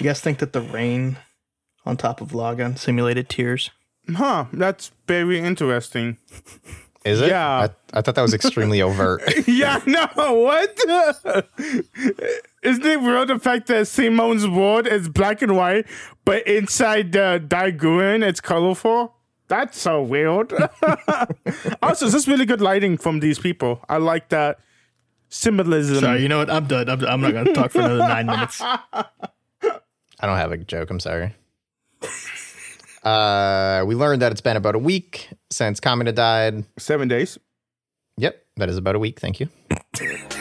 Do you guys think that the rain on top of Lagann simulated tears? Huh, that's very interesting. Is it? Yeah. I, I thought that was extremely overt. yeah, no, what? Isn't it real the fact that Simone's world is black and white, but inside the Daiguren it's colorful? That's so weird. also, this is really good lighting from these people. I like that symbolism. Sorry, you know what? I'm done. I'm, I'm not going to talk for another nine minutes. I don't have a joke. I'm sorry. Uh, we learned that it's been about a week since Kamina died. Seven days. Yep, that is about a week. Thank you.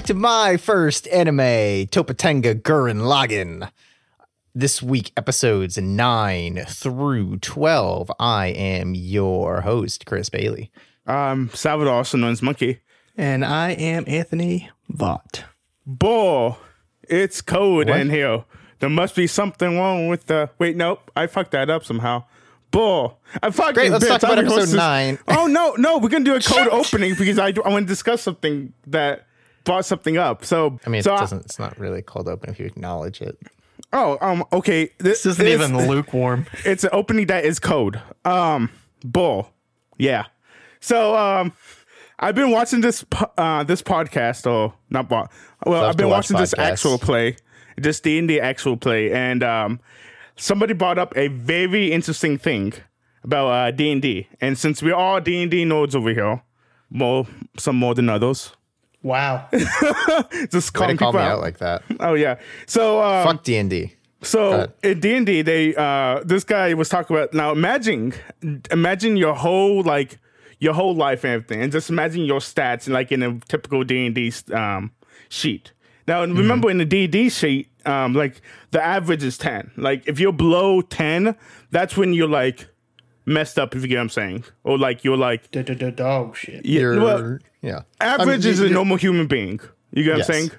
back to my first anime, Topatenga Gurren Lagann. This week, episodes 9 through 12. I am your host, Chris Bailey. Um, Salvador, also known as Monkey. And I am Anthony Vaught. Boy, it's cold What? in here. There must be something wrong with the. Wait, nope. I fucked that up somehow. Bull. I fucking Great, let's bitch. talk about episode nine. Oh no, no, we're gonna do a cold opening because I, do- I want to discuss something that brought something up. So I mean, it doesn't, it's not really cold open if you acknowledge it. oh, um, okay. This, This isn't is- even lukewarm. It's an opening that is code. Um, bull. Yeah. So um, I've been watching this po- uh this podcast or not. bo- Well, Love I've been to watch watching this actual play, just D and D actual play, and um, somebody brought up a very interesting thing about uh D and D, and since we're all D and D nerds over here, more some more than others, Wow. just calling call people me out. out like that. Oh yeah. So um, Fuck D&D. so in D and D, they uh, this guy was talking about now. Imagine, imagine your whole like your whole life and everything, and just imagine your stats like in a typical D and D um, sheet. Now and remember in the D and D sheet, um, like the average is ten. Like if you're below ten, that's when you're like messed up. If you get what I'm saying, or like you're like Dog shit. yeah, Your, well, yeah. average I mean, is a normal human being. You get Yes. what I'm saying?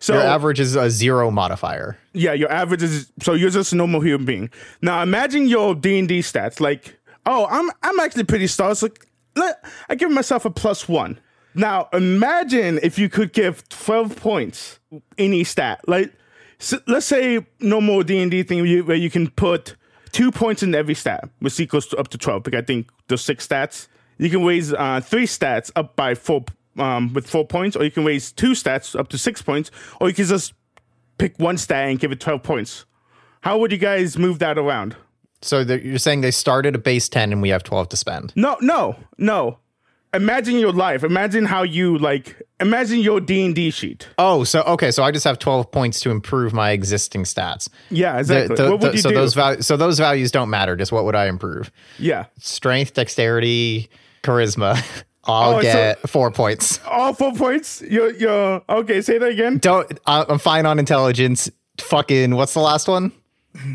So Your average is a zero modifier. yeah, your average is so you're just a normal human being. Now imagine your D and D stats. Like, oh, I'm I'm actually pretty stars. Like, let, I give myself a plus one. Now imagine if you could give twelve points any stat. Like, s let's say normal D and D thing where you, where you can put two points in every stat, which equals to up to twelve. Because I think the six stats. You can raise uh, three stats up by four um, with four points, or you can raise two stats up to six points, or you can just pick one stat and give it 12 points. How would you guys move that around? So you're saying they started at base 10 and we have 12 to spend. No, no, no. Imagine your life. Imagine how you like. Imagine your D and D sheet. Oh, so okay, so I just have 12 points to improve my existing stats. Yeah, exactly. the- what would the- you so do? those values so those values don't matter. Just what would I improve? yeah, Strength, dexterity, charisma. I'll Oh, so- get 4 points. all four points. You're, you're okay. Say that again. Don't I- I'm fine on intelligence. Fucking what's the last one?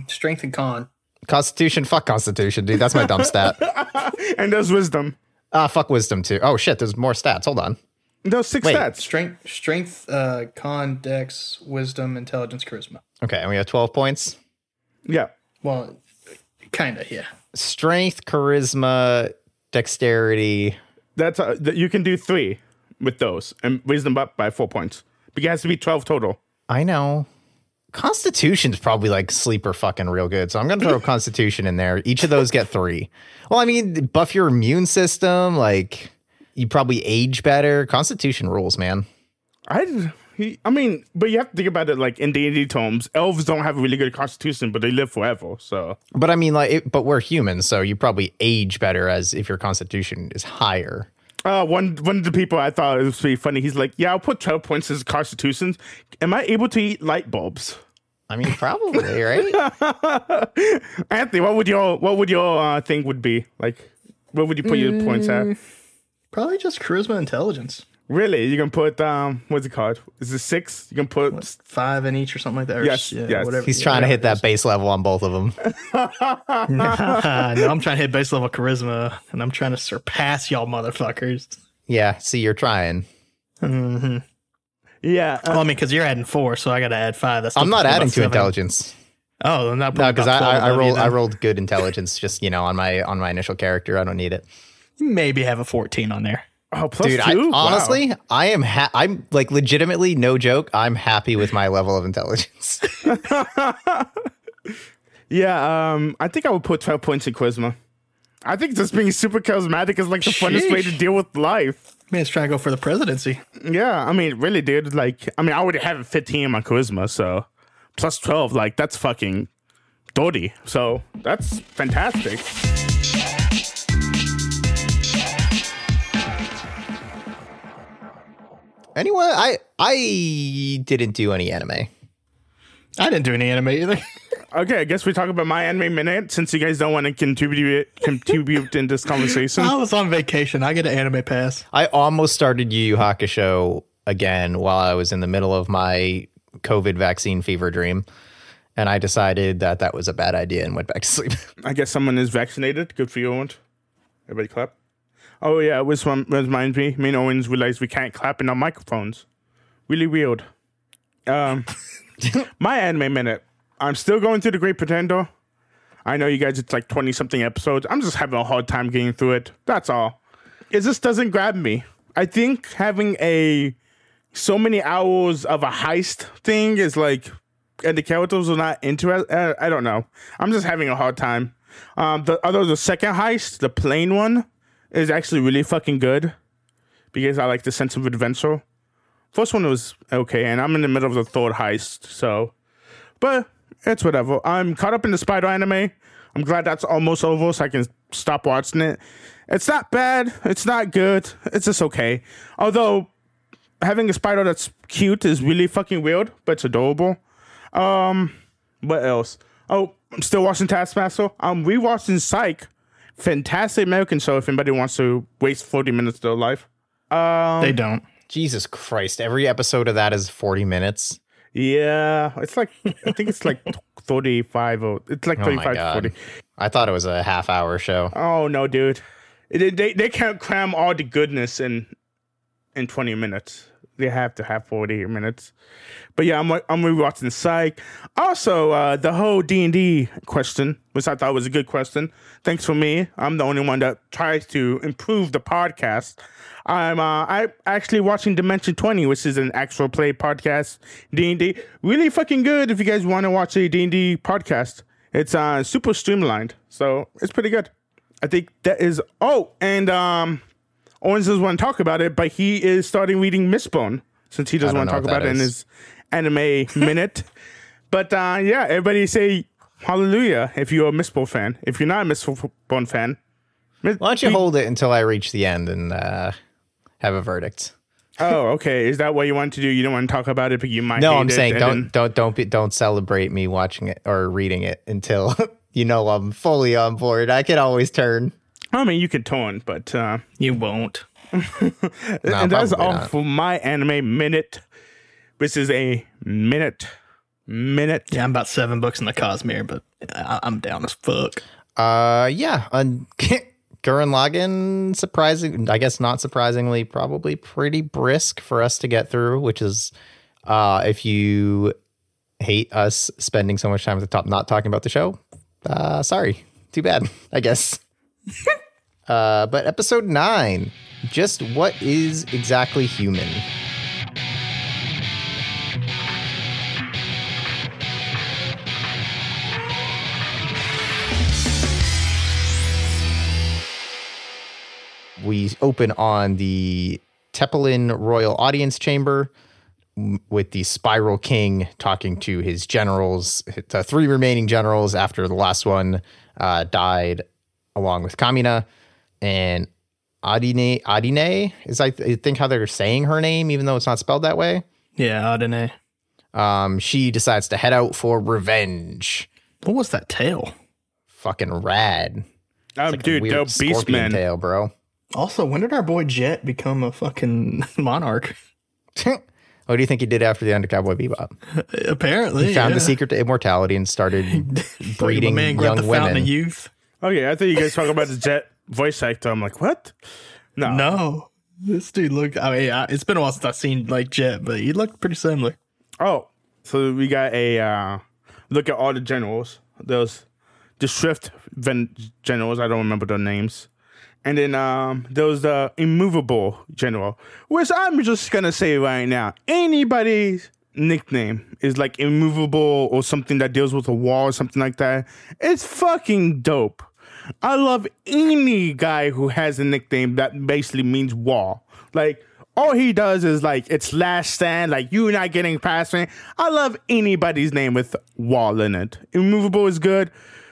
Strength and con. Constitution, fuck Constitution, dude. That's my dumb stat. And there's wisdom. Ah, fuck Wisdom too. Oh shit, there's more stats. Hold on. No, six Wait. stats. Strength, strength, uh, con, dex, wisdom, intelligence, charisma. Okay, and we have 12 points. Yeah. Well, kinda, yeah. Strength, charisma, dexterity. That's uh, th- you can do three with those and raise them up by four points. But it has to be 12 total. I know. Constitution's probably like sleeper fucking real good. So I'm gonna throw Constitution in there. Each of those get three. Well, I mean, buff your immune system. Like you probably age better. Constitution rules, man. I, he, I mean, but you have to think about it like in D&D terms. Elves don't have a really good constitution, but they live forever. So But I mean, like, it, but we're humans, so you probably age better as if your Constitution is higher. Uh, one one of the people I thought it was pretty funny. He's like, "Yeah, I'll put twelve points as constitutions. Am I able to eat light bulbs?" I mean, probably right. Anthony, what would your what would your uh, thing would be like? What would you put your points at? Probably just charisma intelligence. Really? You can put um, what's it called? Is it six? You can put Five in each or something like that. Or Yes, yeah, yes. Whatever, He's trying to hit that base level on both of them. it is. no, I'm trying to hit base level charisma, and I'm trying to surpass y'all motherfuckers. yeah, see, you're trying. hmm yeah. uh, Well, I mean, because you're adding four, so I got to add five. That's I'm not adding to seven. intelligence. Oh, not No, because I, I, I rolled I rolled good intelligence just you know on my on my initial character. I don't need it, Maybe have a 14 on there. Oh, plus dude. I, two. Wow. honestly, I am ha- I'm like legitimately no joke. I'm happy with my level of intelligence. Yeah, um, I think I would put 12 points in charisma. I think just being super charismatic is like the funnest way to deal with life. Man's trying to go for the presidency. Yeah, I mean, really, dude. Like, I mean, I already have a 15 in my charisma, so plus 12, like, that's fucking 30. So that's fantastic. Anyway, I I didn't do any anime. I didn't do any anime either. Okay, I guess we talk about my anime minute since you guys don't want to contribute contribute in this conversation. I was on vacation. I get an anime pass. I almost started Yu Yu Hakusho again while I was in the middle of my COVID vaccine fever dream, and I decided that that was a bad idea and went back to sleep. I guess someone is vaccinated. Good for you, Owen. Everybody clap. Oh yeah, which one reminds me? Me and Owens realized we can't clap in our microphones. Really weird. Um, my anime minute. I'm still going through the Great Pretender. I know you guys. It's like twenty something episodes. I'm just having a hard time getting through it. That's all. It just doesn't grab me. I think having a so many hours of a heist thing is like, and the characters are not interested. Uh, I don't know. I'm just having a hard time. Um, the other the second heist, the plane one, is actually really fucking good because I like the sense of adventure. First one was okay, and I'm in the middle of the third heist, so but it's whatever. I'm caught up in the Spider anime. I'm glad that's almost over, so I can stop watching it. It's not bad. It's not good. It's just okay. Although having a spider that's cute is really fucking weird, but it's adorable. Um, what else? Oh, I'm still watching Taskmaster. I'm rewatching Psych. Fantastic American show. If anybody wants to waste 40 minutes of their life. Um, They don't. Jesus Christ! Every episode of that is forty minutes. Yeah, it's like I think it's like 35 or it's like Oh 35 my to 40. I thought it was a half hour show. Oh no, dude. They, they they can't cram all the goodness in in 20 minutes. They have to have 48 minutes. But yeah, I'm I'm rewatching Psych. Also, uh, the whole D and D question, which I thought was a good question. Thanks for me. I'm the only one that tries to improve the podcast. I'm uh, I actually watching Dimension 20, which is an actual play podcast D and D. Really fucking good. If you guys want to watch a D and D podcast, it's uh super streamlined, so it's pretty good. I think that is. Oh, and um, Owens doesn't want to talk about it, but he is starting reading Mistborn since he doesn't want to talk about it in his anime minute. But uh, yeah, everybody say hallelujah if you're a Mistborn fan. If you're not a Mistborn fan, Why don't you hold it until I reach the end and uh, have a verdict? oh, okay. Is that what you want to do? You don't want to talk about it, but you might. No, I'm saying don't then- don't don't be, don't celebrate me watching it or reading it until you know I'm fully on board. I can always turn. I mean, you could tone, but uh, You won't. and that's all not. for my anime minute. This is a minute, minute. Yeah, I'm about seven books in the Cosmere, but I- I'm down as fuck. Uh, yeah, and Gurren Lagann, surprising, I guess not surprisingly, probably pretty brisk for us to get through. Which is, uh, if you hate us spending so much time at the top not talking about the show, uh, sorry, too bad, I guess. uh, but episode nine, just what is exactly human? we open on the Teppelin Royal Audience Chamber with the Spiral King talking to his generals, the three remaining generals after the last one uh, died, along with Kamina and Adine. Adine is I, th- I think how they're saying her name, even though it's not spelled that way. Yeah, Adine. Um, she decides to head out for revenge. What was that tail? Fucking rad. Oh, Like dude, weird dope beast man. tail, bro. Also, when did our boy Jet become a fucking monarch? what do you think he did after the end of Cowboy Bebop? Apparently, He found yeah. the secret to immortality and started breeding my man young the fountain women. of youth. Okay, I thought you guys talking about the Jet voice actor. I'm like, what? No. No, this dude looked. I mean, I, it's been a while since I've seen like Jet, but he looked pretty similar. Oh, so we got a uh, look at all the generals. Those the ven- generals. I don't remember their names. And then um, there was the immovable general, which I'm just gonna say right now, anybody's nickname is like immovable or something that deals with a wall or something like that. It's fucking dope. I love any guy who has a nickname that basically means wall. Like all he does is like it's last stand, like you not getting past me. I love anybody's name with wall in it. Immovable is good.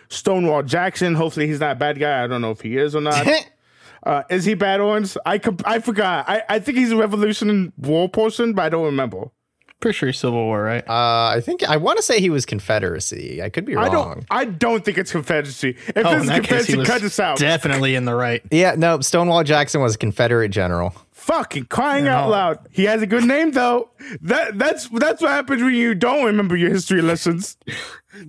Stonewall Jackson. Hopefully he's not a bad guy. I don't know if he is or not. uh, is he bad ones? I comp- I forgot. I, I think he's a Revolution War person, but I don't remember. Pretty sure he's Civil War, right? Uh, I think I want to say he was Confederacy. I could be wrong. I don't. I don't think it's Confederacy. If oh, this in is case, Confederacy, cut this out. definitely in the right. Yeah, no. Stonewall Jackson was a Confederate general. Fucking crying out loud. He has a good name though. That that's that's what happens when you don't remember your history lessons.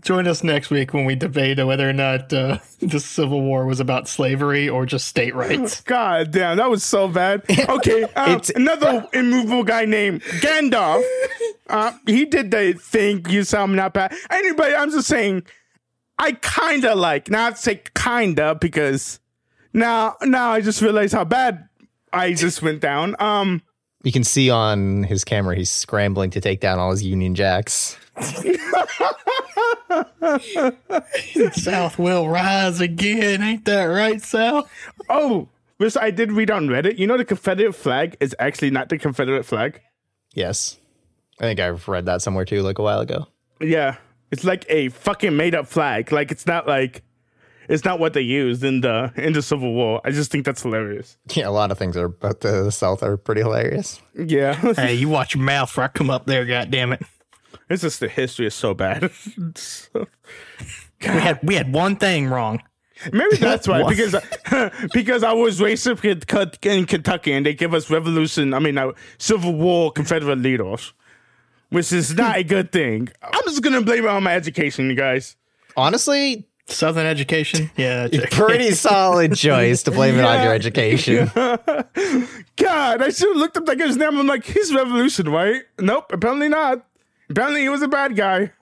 Join us next week when we debate whether or not uh, the Civil War was about slavery or just state rights. God damn, that was so bad. Okay, It's- another immovable guy named Gandalf. Uh, he did the thing. You sound not bad. Anybody, I'm just saying. I kind of like. Now I say kinda because now now I just realized how bad I just went down. Um. You can see on his camera he's scrambling to take down all his Union Jacks. South will rise again. Ain't that right, Sal? Oh, which I did read on Reddit. You know, the Confederate flag is actually not the Confederate flag. Yes, I think I've read that somewhere too, like a while ago. Yeah, it's like a fucking made up flag. Like it's not like it's not what they used in the in the Civil War. I just think that's hilarious. Yeah, a lot of things are about the South are pretty hilarious. Yeah, Hey, you watch your mouth before I come up there, goddammit. it's just the history is so bad. So- We had we had one thing wrong. Maybe that's why What? because because I was raised up in in Kentucky and they give us Revolution. I mean, uh, Civil War Confederate leaders, which is not a good thing. I'm just gonna blame it on my education, you guys. Honestly, Southern education. Yeah, pretty solid choice to blame it on your education. God, I should have looked up that guy's name. I'm like, he's Revolution, right? Nope, apparently not. Apparently he was a bad guy.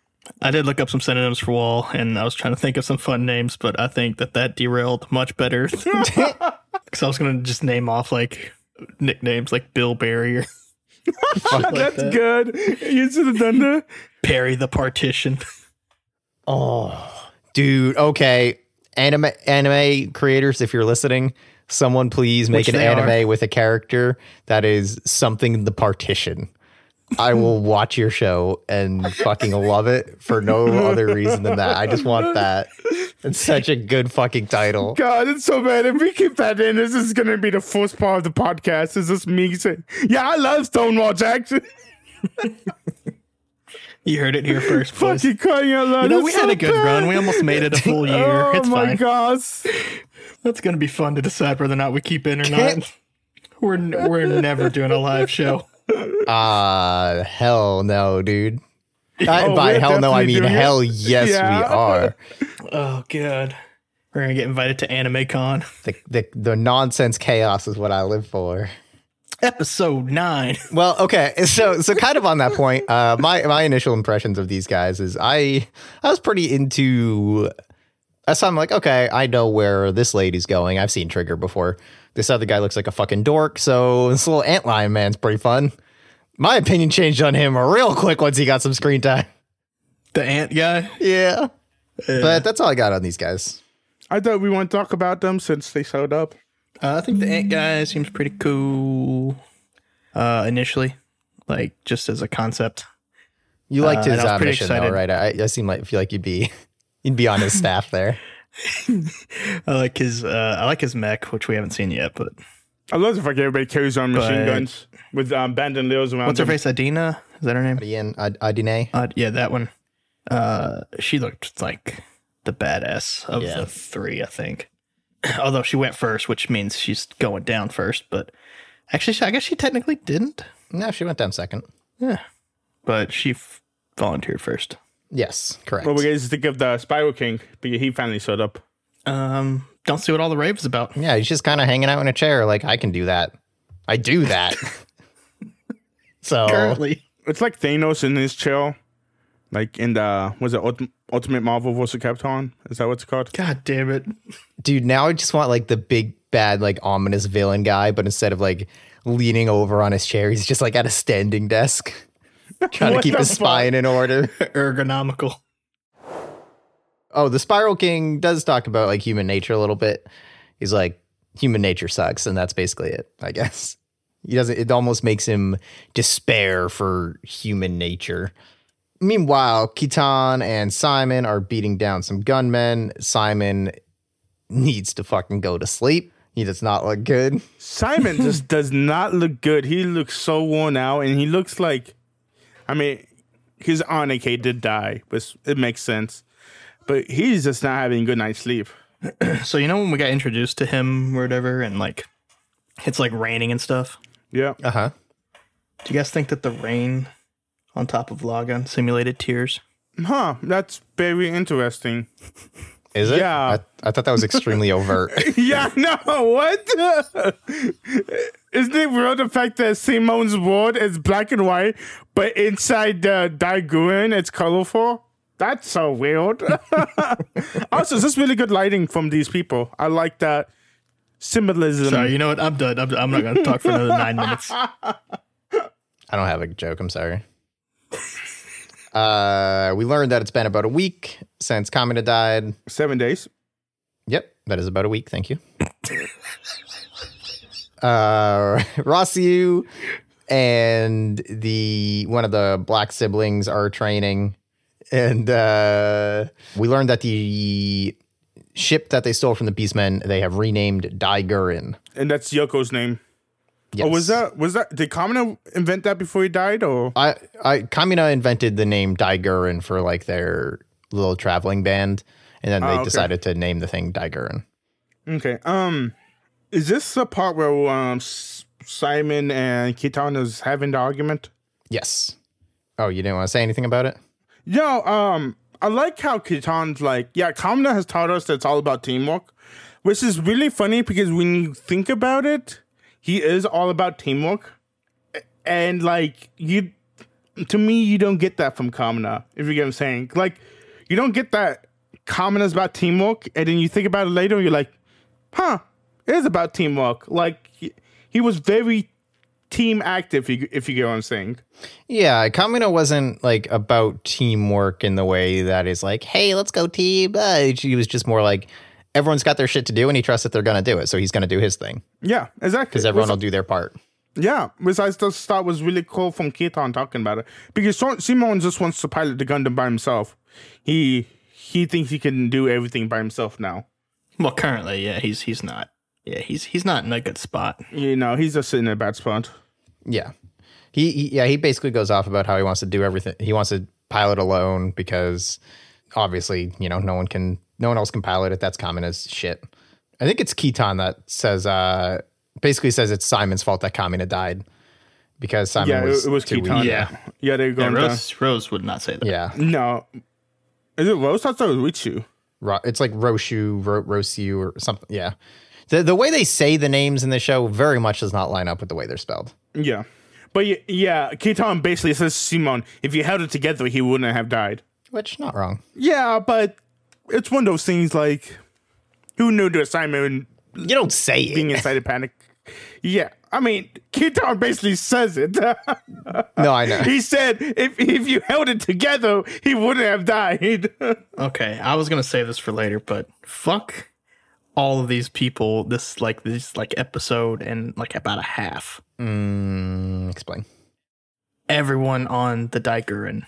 I did look up some synonyms for wall, and I was trying to think of some fun names, but I think that that derailed much better. Because I was gonna just name off like nicknames like Bill Barry or That's that. good. You should have done that. Perry the Partition. Oh, dude. Okay, anime anime creators, if you're listening, someone please make Which an anime with a character that is something in the partition. I will watch your show and fucking love it for no other reason than that. I just want that. It's such a good fucking title. God, it's so bad. If we keep that in, this is going to be the first part of the podcast. Is just me saying, yeah, I love Stonewall Jackson. You heard it here first, boys. Fucking crying out loud. You know, It's we had a good bad. run. We almost made it a full year. Oh it's my fine. gosh. That's gonna be fun to decide whether or not we keep in or not. We're we're never doing a live show. Uh hell no, dude. I- Oh, by hell no, I mean doing it. hell yes Yeah. we are. Oh god, we're gonna get invited to Anime Con, The, the the nonsense chaos is what I live for. Episode nine. Well, okay, so so kind of on that point, uh, my my initial impressions of these guys is I I was pretty into. So I'm like, okay, I know where this lady's going. I've seen Trigger before. This other guy looks like a fucking dork. So this little antlion man's pretty fun. My opinion changed on him real quick once he got some screen time. The ant guy. Yeah, but that's all I got on these guys. I thought we want to talk about them since they showed up. Uh, I think the ant guy seems pretty cool. Uh, initially, like just as a concept. You liked Uh, his and I was uh, pretty mission, though, excited. right? I, I seem like feel like you'd be you'd be on his staff there. I like his. Uh, I like his mech, which we haven't seen yet. But I love the fact everybody carries on machine But- guns with um, abandoned rails around what's her face? Adina. Is that her name? Ian Ad- Adine. Uh, yeah, that one. Uh, she looked like the badass of Yeah. the three, I think. Although she went first, which means she's going down first. But actually, I guess she technically didn't. No, she went down second. Yeah. But she f- volunteered first. Yes, correct. What we guys think of the Spiral King? Because he finally showed up. Um, don't see what all the rave is about. yeah, he's just kind of hanging out in a chair. Like I can do that. I do that. so Currently. It's like Thanos in his chair, like in the was it Ultim- Ultimate Marvel vs. Capcom? Is that what it's called? God damn it. dude, now I just want like the big bad like ominous villain guy, but instead of like leaning over on his chair, he's just like at a standing desk, trying to keep the his spine in order. Ergonomical. Oh, the Spiral King does talk about like human nature a little bit. He's like, human nature sucks, and that's basically it, I guess. He doesn't it almost makes him despair for human nature. Meanwhile, Kitan and Simon are beating down some gunmen. Simon needs to fucking go to sleep. He does not look good. Simon just does not look good. He looks so worn out, and he looks like, I mean, his Aniki did die, but it makes sense. But he's just not having a good night's sleep. So, you know, when we got introduced to him or whatever, and like it's like raining and stuff, Yeah. Uh huh. do you guys think that the rain on top of Lagann simulated tears? Huh. That's very interesting. Is it? Yeah. I, I thought that was extremely overt. yeah, no, what? Isn't it real the fact that Simone's world is black and white, but inside the Daiguren it's colorful? That's so weird. also, this is really good lighting from these people. I like that symbolism. Sorry, you know what? I'm done. I'm, I'm not going to talk for another nine minutes. I don't have a joke. I'm sorry. Uh, we learned that it's been about a week since Kamina died. Seven days. Yep, that is about a week. Thank you. uh, Rossiu and the one of the black siblings are training, and uh, we learned that the ship that they stole from the Beastmen they have renamed Daiguren. And that's Yoko's name. Yes. Oh, was that was that did Kamina invent that before he died or I, I Kamina invented the name Daiguren for like their little traveling band, and then they Oh, okay. decided to name the thing Daiguren. Okay. Um, is this the part where um Simon and Kitan is having the argument? Yes. Oh, you didn't want to say anything about it? Yo, um, I like how Kitan's like, yeah, Kamina has taught us that it's all about teamwork, which is really funny because when you think about it, he is all about teamwork, and like you, to me, you don't get that from Kamina. If you get what I'm saying, like you don't get that Kamina's about teamwork, and then you think about it later, and you're like, huh, it is about teamwork. Like he, he was very team active. If you, if you get what I'm saying. Yeah, Kamina wasn't like about teamwork in the way that is like, hey, let's go team. Uh, he was just more like, everyone's got their shit to do, and he trusts that they're gonna do it, so he's gonna do his thing Yeah, exactly. because everyone will do their part. Yeah, which I just thought was really cool from Kitan talking about it because Simon just wants to pilot the Gundam by himself. He he thinks he can do everything by himself now. Well, currently, yeah, he's he's not. Yeah, he's he's not in a good spot. You know, he's just sitting in a bad spot. Yeah. He, he yeah, he basically goes off about how he wants to do everything. He wants to pilot alone because obviously, you know, no one can no one else can pilot it. That's common as shit. I think it's Kitan that says uh basically says it's Simon's fault that Kamina died because Simon yeah, was it, it was too Kitan. weak. Yeah. yeah, they're Yeah, going down. Rose Rose would not say that. Yeah. No, is it Rose? I thought it was Richu. Ro- It's like Roshu, Ro- Rosiu or something. Yeah. The the way they say the names in the show very much does not line up with the way they're spelled. Yeah, but y- yeah, Kitan basically says Simon, if you held it together, he wouldn't have died. Which not wrong. Yeah, but it's one of those things like, who knew the assignment You don't say being it. inside a panic? Yeah, I mean, Kitan basically says it. No, I know. he said if if you held it together, he wouldn't have died. Okay, I was gonna say this for later, but fuck all of these people. This like this like episode and like about a half. Mm, explain. Everyone on the Daiguren.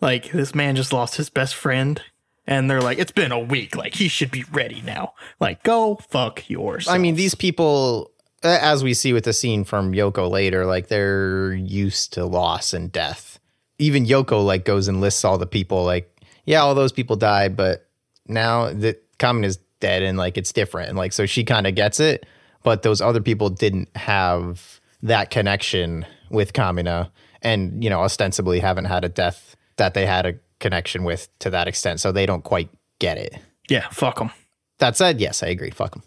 Like this man just lost his best friend, and they're like, "It's been a week. Like he should be ready now. Like go fuck yours." I mean, these people, as we see with the scene from Yoko later, like they're used to loss and death. Even Yoko like goes and lists all the people. Like, yeah, all those people died, but now that Kamen is dead and like it's different and like so she kind of gets it but those other people didn't have that connection with kamina and you know ostensibly haven't had a death that they had a connection with to that extent so they don't quite get it Yeah, fuck them. that said yes i agree fuck them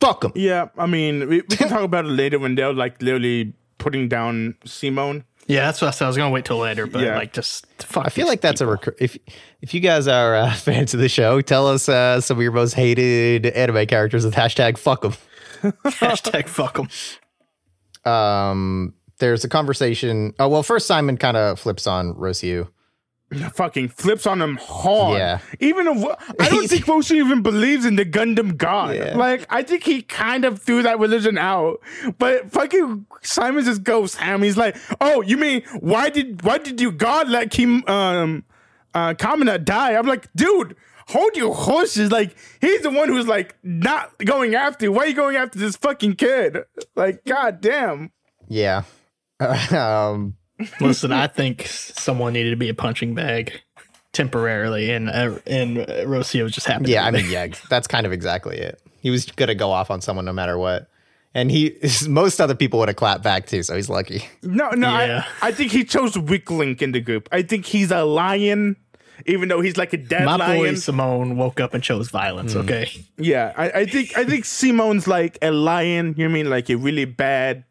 fuck them Yeah, I mean, we, we can talk about it later when they're like literally putting down Simone. Yeah, that's what I said. I was gonna wait till later, but Yeah. like just fuck. I feel like that's a people. recur- if if you guys are uh, fans of the show, tell us uh, some of your most hated anime characters with hashtag fuck them. hashtag fuck them. um there's a conversation oh well first simon kind of flips on rosiu Fucking flips on him hard. Yeah. Even if I don't think Roshi even believes in the Gundam God. Yeah. Like I think he kind of threw that religion out. But fucking Simon just goes ham. He's like, "Oh, you mean why did why did you God let Kim um uh Kamina die?" I'm like, "Dude, hold your horses. Like he's the one who's like not going after. you. Why are you going after this fucking kid? Like, god damn." yeah um Listen, I think someone needed to be a punching bag temporarily, and uh, and uh, Rossiu just happened. yeah to i mean yeah that's kind of exactly it he was gonna go off on someone no matter what and he most other people would have clapped back too so he's lucky No, no, Yeah. I, I think he chose weak link in the group. I think he's a lion, even though he's like a dead My boy lion. Simone woke up and chose violence. Hmm. Okay, Yeah, I, I think I think Simone's like a lion. You know what I mean like a really bad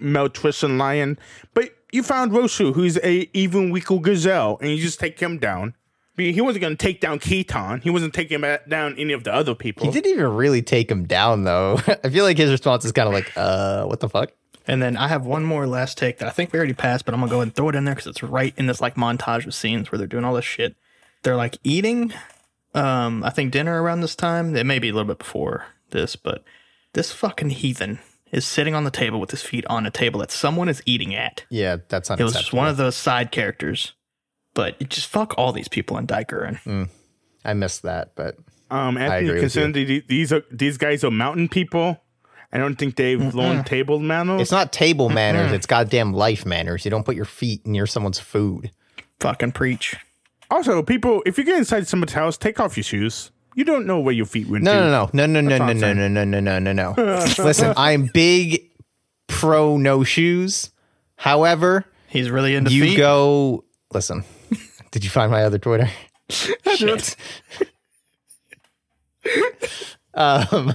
malnutrition lion. But you found Roshu, who's a even weaker gazelle, and you just take him down. I mean, he wasn't going to take down Kitan. He wasn't taking ba- down any of the other people. he didn't even really take him down though i feel like his response is kind of like uh what the fuck and then I have one more last take that I think we already passed, but I'm gonna go ahead and throw it in there because it's right in this like montage of scenes where they're doing all this shit. They're like eating, um, I think dinner around this time. It may be a little bit before this, but this fucking heathen is sitting on the table with his feet on a table that someone is eating at. yeah that's not. It was just one of those side characters. But it just fuck all these people in Daiguren. i missed that but Um, agree Anthony, with considering the- these are these guys are mountain people, I don't think they've learned table manners. It's not table manners, it's goddamn life manners. You don't put your feet near someone's food. Fucking preach. Also, people, if you get inside someone's house, take off your shoes. You don't know where your feet went. No, to. no, no, no, no, no, no, no, no, no, no, no, no, no. Listen, I'm big pro no shoes. However, He's really into you feet. You go. Listen, did you find my other Twitter? Shit. um,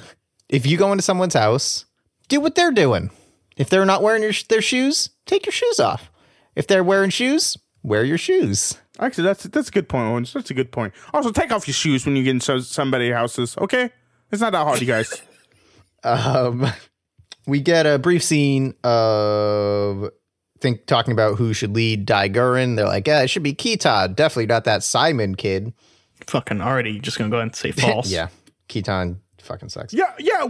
if you go into someone's house, do what they're doing. If they're not wearing your, their shoes, take your shoes off. If they're wearing shoes, wear your shoes. Actually, that's that's a good point, Owens. That's a good point. Also, take off your shoes when you get into somebody's houses. Okay, it's not that hard, you guys. um, we get a brief scene of think talking about who should lead Daiguren. They're like, yeah, it should be Kitan. Definitely not that Simon kid. Fucking already just gonna go ahead and say false. yeah, Kitan fucking sucks. yeah, yeah.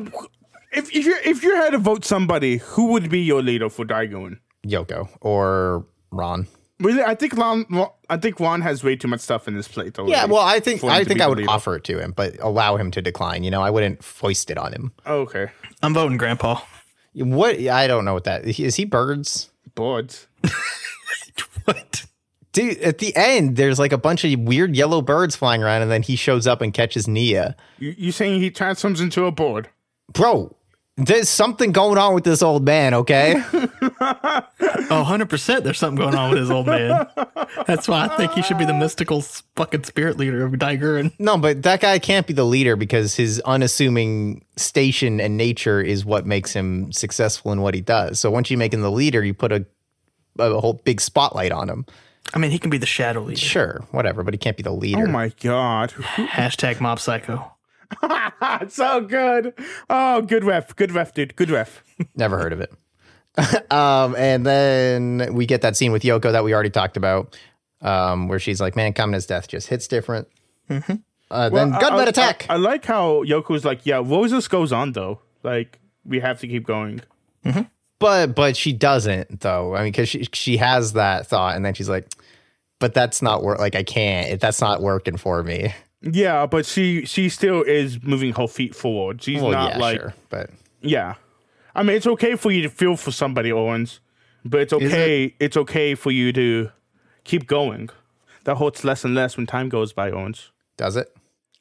If if you if you had to vote somebody, who would be your leader for Daigon? Yoko or Ron. Really, I think Ron. I think Ron has way too much stuff in his plate. Already Yeah, well, I think I think I would leader. offer it to him, but allow him to decline. You know, I wouldn't foist it on him. Okay, I'm voting Grandpa. What? I don't know what that is. He birds. Birds. What? Dude, at the end, there's like a bunch of weird yellow birds flying around, and then he shows up and catches Nia. You you saying he transforms into a bird? Bro, there's something going on with this old man, okay? Oh, 100% there's something going on with his old man. That's why I think he should be the mystical fucking spirit leader of Daiguren. no, but that guy can't be the leader because his unassuming station and nature is what makes him successful in what he does. So once you make him the leader, you put a, a whole big spotlight on him. I mean, he can be the shadow leader. Sure, whatever, but he can't be the leader. Oh my god, Hashtag mob psycho. so good. Oh, good ref, good ref, dude, good ref. Never heard of it. um, and then we get that scene with Yoko that we already talked about, um, where she's like, "Man, Kamina's death just hits different." Uh, then I- gunman attack. I, I like how Yoko's like, yeah, Roses goes on though. Like we have to keep going. but but she doesn't though. I mean, because she she has that thought, and then she's like, "But that's not work. Like I can't. That's not working for me." Yeah, but she she still is moving her feet forward. She's Well, not yeah, like sure, but yeah. I mean, it's okay for you to feel for somebody, Owens, but it's okay. It's okay for you to keep going. That hurts less and less when time goes by, Owens. does it?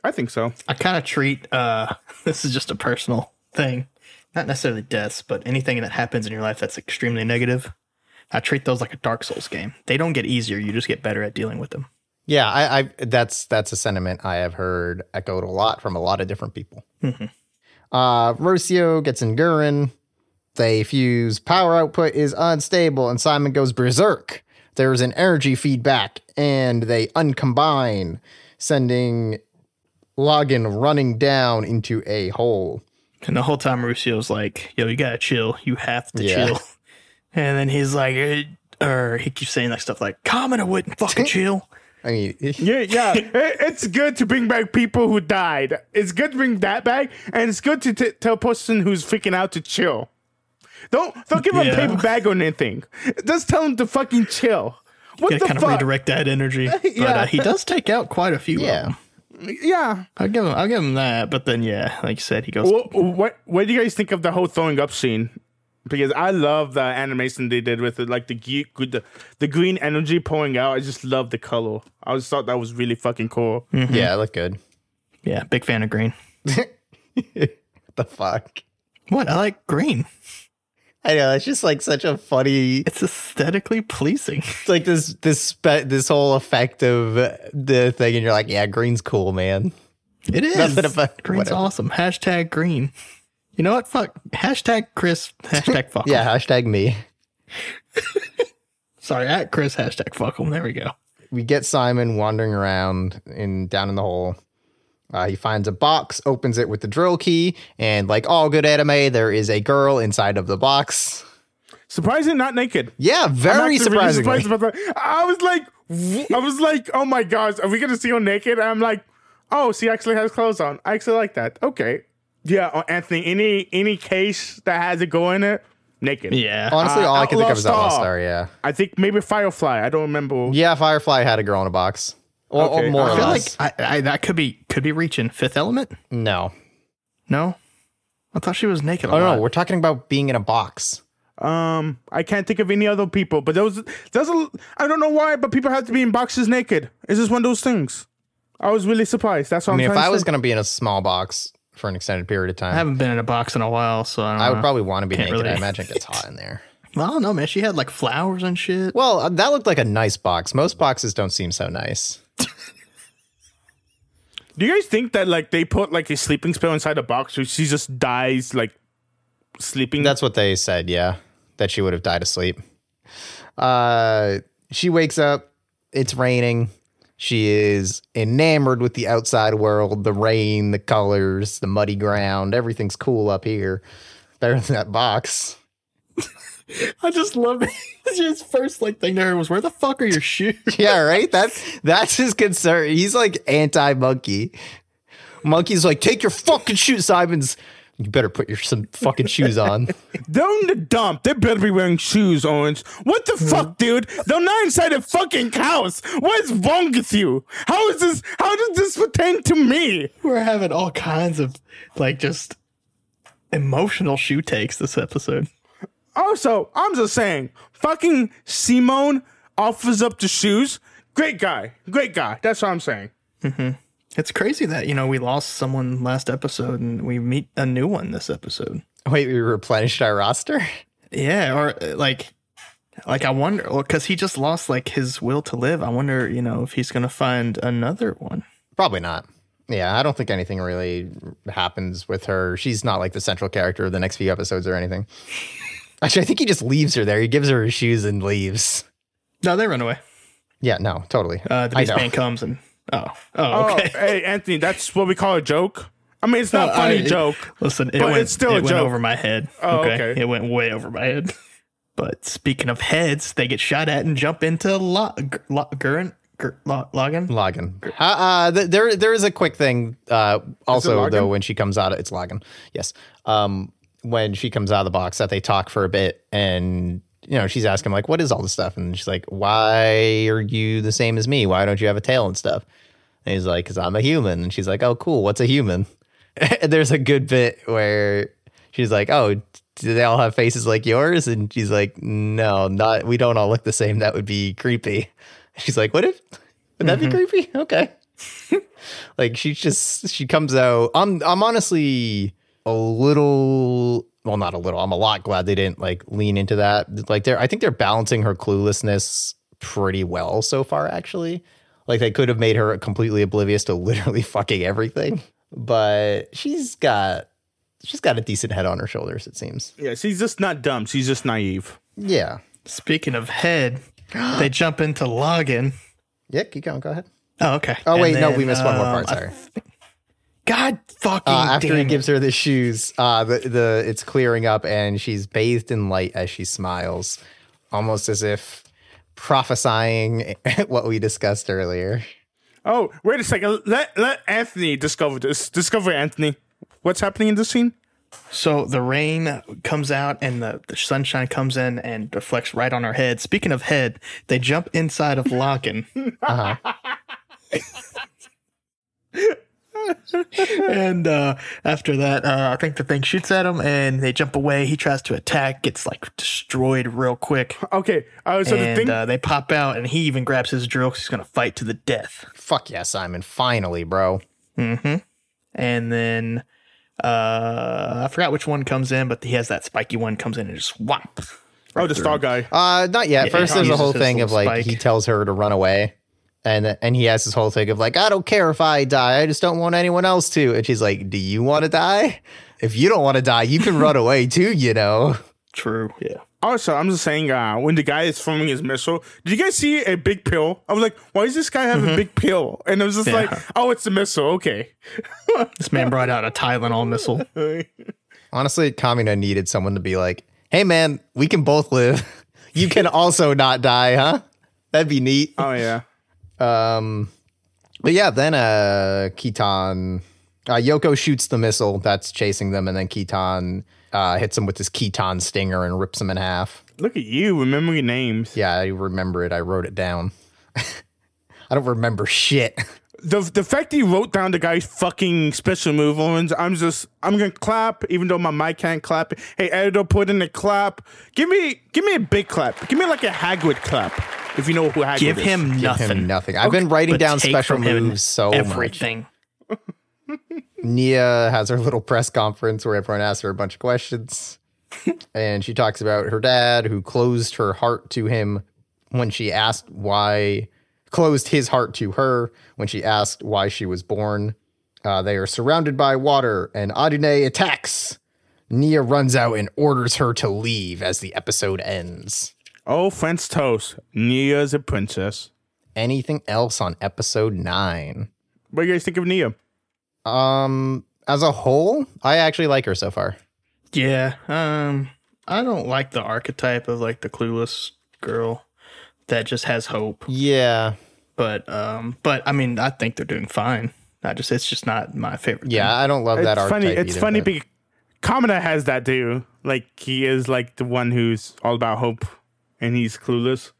I think so. I kind of treat uh this is just a personal thing. Not necessarily deaths, but anything that happens in your life that's extremely negative. I treat those like a Dark Souls game. They don't get easier, you just get better at dealing with them. Yeah, I, I that's that's a sentiment I have heard echoed a lot from a lot of different people. Uh, Rossiu gets in Gurren. They fuse. Power output is unstable, and Simon goes berserk. There's an energy feedback, and they uncombine, sending Login running down into a hole. And the whole time Rossiu's like, yo, you gotta chill. You have to Yeah. chill. And then he's like, eh, or he keeps saying like stuff like, Kamina wouldn't fucking chill. I mean, Yeah, yeah. It- it's good to bring back people who died. It's good to bring that back, and it's good to t- tell a person who's freaking out to chill. Don't don't give them Yeah. a paper bag or anything. Just tell them to fucking chill. What Gotta the kind of redirect that energy. But Yeah. uh, he does take out quite a few Yeah. of them. Yeah. I'll give him I'll give him that. But then yeah, like you said, he goes What, what what do you guys think of the whole throwing up scene? Because I love the animation they did with it, like the ge- the, the green energy pouring out. I just love the color. I just thought that was really fucking cool. Mm-hmm. yeah, it looked good. Yeah, big fan of green. the fuck? What? I like green. I know it's just like such a funny It's aesthetically pleasing. it's like this this spe- this whole effect of the thing, and you're like, yeah, green's cool, man. It is. Nothing about- Green's whatever. awesome. Hashtag green. You know what? Fuck. Hashtag Chris. Hashtag fuck. Yeah, hashtag me. Sorry, at Chris. Hashtag fuck him. There we go. We get Simon wandering around in down in the hole. Uh, he finds a box, opens it with the drill key, and like all good anime, there is a girl inside of the box. Surprisingly, not naked. Yeah, very actually really surprisingly. about that. I was like, I was like, oh my gosh, are we gonna see her naked? And I'm like, oh, she actually has clothes on. I actually like that. Okay, yeah, uh, Anthony. Any any case that has a girl in it, naked. Yeah. Honestly, Uh, all I can think of Outlaw is Outlaw Star. Star. Yeah, I think maybe Firefly. I don't remember. yeah. Firefly had a girl in a box, or, or more I or feel less. like I, I, that could be could be reaching Fifth Element. no, No, I thought she was naked. Oh no, we're talking about being in a box. Um, I can't think of any other people, but those there's a I don't know why, but people have to be in boxes naked. It's just one of those things. I was really surprised. That's what I mean, am if I to was say. going to be in a small box for an extended period of time. I haven't been in a box in a while, so I, don't I would know. probably want to be Can't naked. I really- imagine it gets hot in there. Well, I don't know, man. She had like flowers and shit. Well, uh, that looked like a nice box. Most boxes don't seem so nice. Do you guys think that like they put like a sleeping spell inside the box, so she just dies like sleeping? That's what they said, yeah. That she would have died asleep. Uh she wakes up, it's raining. She is enamored with the outside world, the rain, the colors, the muddy ground. Everything's cool up here. Better than that box. I just love it. His first like thing to her was, "Where the fuck are your shoes?" Yeah, right? That's that's his concern. He's like anti-monkey. Monkey's like, take your fucking shoes, Simons. You better put your some fucking shoes on. They're in the dump. They better be wearing shoes, Owens. What the fuck, dude? They're not inside a fucking house. What is wrong with you? How is this? How does this pertain to me? We're having all kinds of like just emotional shoe takes this episode. Also, I'm just saying, fucking Simone offers up the shoes. Great guy. Great guy. That's what I'm saying. Mm-hmm. It's crazy that you know we lost someone last episode and we meet a new one this episode. Wait, we replenished our roster? Yeah, or uh, like, like I wonder, because he just lost like his will to live. I wonder, you know, if he's gonna find another one. Probably not. Yeah, I don't think anything really happens with her. She's not like the central character of the next few episodes or anything. Actually, I think he just leaves her there. He gives her his shoes and leaves. No, they run away. Yeah, no, totally. Uh, the beast man comes and oh, oh, Oh, okay. hey, Anthony, that's what we call a joke. I mean, it's not a funny I- joke. Listen, it But went, it's still it a went joke. over my head. Oh, okay? okay. it went way over my head. But speaking of heads, they get shot at and jump into lo- g- lo- Gurren, Gur- lo- Logan. Login. Uh, uh, there, there is a quick thing. Uh, also, though, when she comes out, of, it's Login. Yes. Um, when she comes out of the box, that they talk for a bit, and you know, she's asking like, "What is all this stuff?" And she's like, "Why are you the same as me? Why don't you have a tail and stuff?" And he's like, "Cause I'm a human." And she's like, "Oh, cool. What's a human?" and there's a good bit where she's like, "Oh." Do they all have faces like yours? And she's like, "No, not. We don't all look the same. That would be creepy." She's like, "What if? Would that be mm-hmm. creepy?" Okay. like she just she comes out. I'm I'm honestly a little well, not a little. I'm a lot glad they didn't like lean into that. Like they're I think they're balancing her cluelessness pretty well so far, actually. Like they could have made her completely oblivious to literally fucking everything. But she's got she's got a decent head on her shoulders, it seems. Yeah, she's just not dumb. She's just naive. Yeah. Speaking of head, they jump into login. Yeah, keep going. Go ahead. Oh, okay. Oh And wait, no, we missed one more um, part. I Sorry. God fucking Uh, after damn he it. gives her the shoes, uh, the the it's clearing up, and she's bathed in light as she smiles, almost as if prophesying what we discussed earlier. Oh, wait a second. Let let Anthony discover this. Discover Anthony. What's happening in this scene? So the rain comes out and the, the sunshine comes in and reflects right on her head. Speaking of head, they jump inside of Lagann. Uh-huh. and uh, after that, uh, I think the thing shoots at him and they jump away. He tries to attack, gets like destroyed real quick. Okay, uh, so the thing. uh, they pop out and he even grabs his drill because he's going to fight to the death. Fuck yeah, Simon! Finally, bro. Mm-hmm. And then uh, I forgot which one comes in, but he has that spiky one comes in and just whop. oh, the star guy. Uh, not yet. Yeah, First, there's a whole thing of like spike. he tells her to run away, and and he has this whole thing of like I don't care if I die, I just don't want anyone else to. And she's like, Do you want to die? If you don't want to die, you can run away too. You know. True. Yeah. Also, I'm just saying, uh, when the guy is filming his missile, did you guys see a big pill? I was like, why does this guy have a big pill? And it was just Yeah. like, oh, it's a missile. Okay. This man brought out a Tylenol missile. Honestly, Kamina needed someone to be like, "Hey, man, we can both live. You can also not die, huh? That'd be neat." Oh, yeah. Um, but yeah, then uh, Kitan, uh, Yoko shoots the missile that's chasing them, and then Kitan uh, hits him with his Kitan stinger and rips him in half. Look at you remembering names. Yeah, I remember it. I wrote it down. I don't remember shit. The, the fact that you wrote down the guy's fucking special move ones, I'm just I'm gonna clap even though my mic can't clap. Hey editor, put in a clap. Give me give me a big clap. Give me like a Hagrid clap. If you know who Hagrid Give is. him Give nothing. him nothing. I've been writing down special moves so much. everything. Nia has her little press conference where everyone asks her a bunch of questions. and she talks about her dad who closed her heart to him when she asked why, closed his heart to her when she asked why she was born. Uh, they are surrounded by water and Adune attacks. Nia runs out and orders her to leave as the episode ends. Oh, French toast. Nia's a princess. Anything else on episode nine? What do you guys think of Nia? Um, as a whole, I actually like her so far. Yeah. Um, I don't like the archetype of like the clueless girl that just has hope. Yeah, But um, but I mean, I think they're doing fine. I just it's just not my favorite. yeah, I don't love that it's funny. archetype It's either, funny but- because Kamina has that too. Like he is like the one who's all about hope, and he's clueless.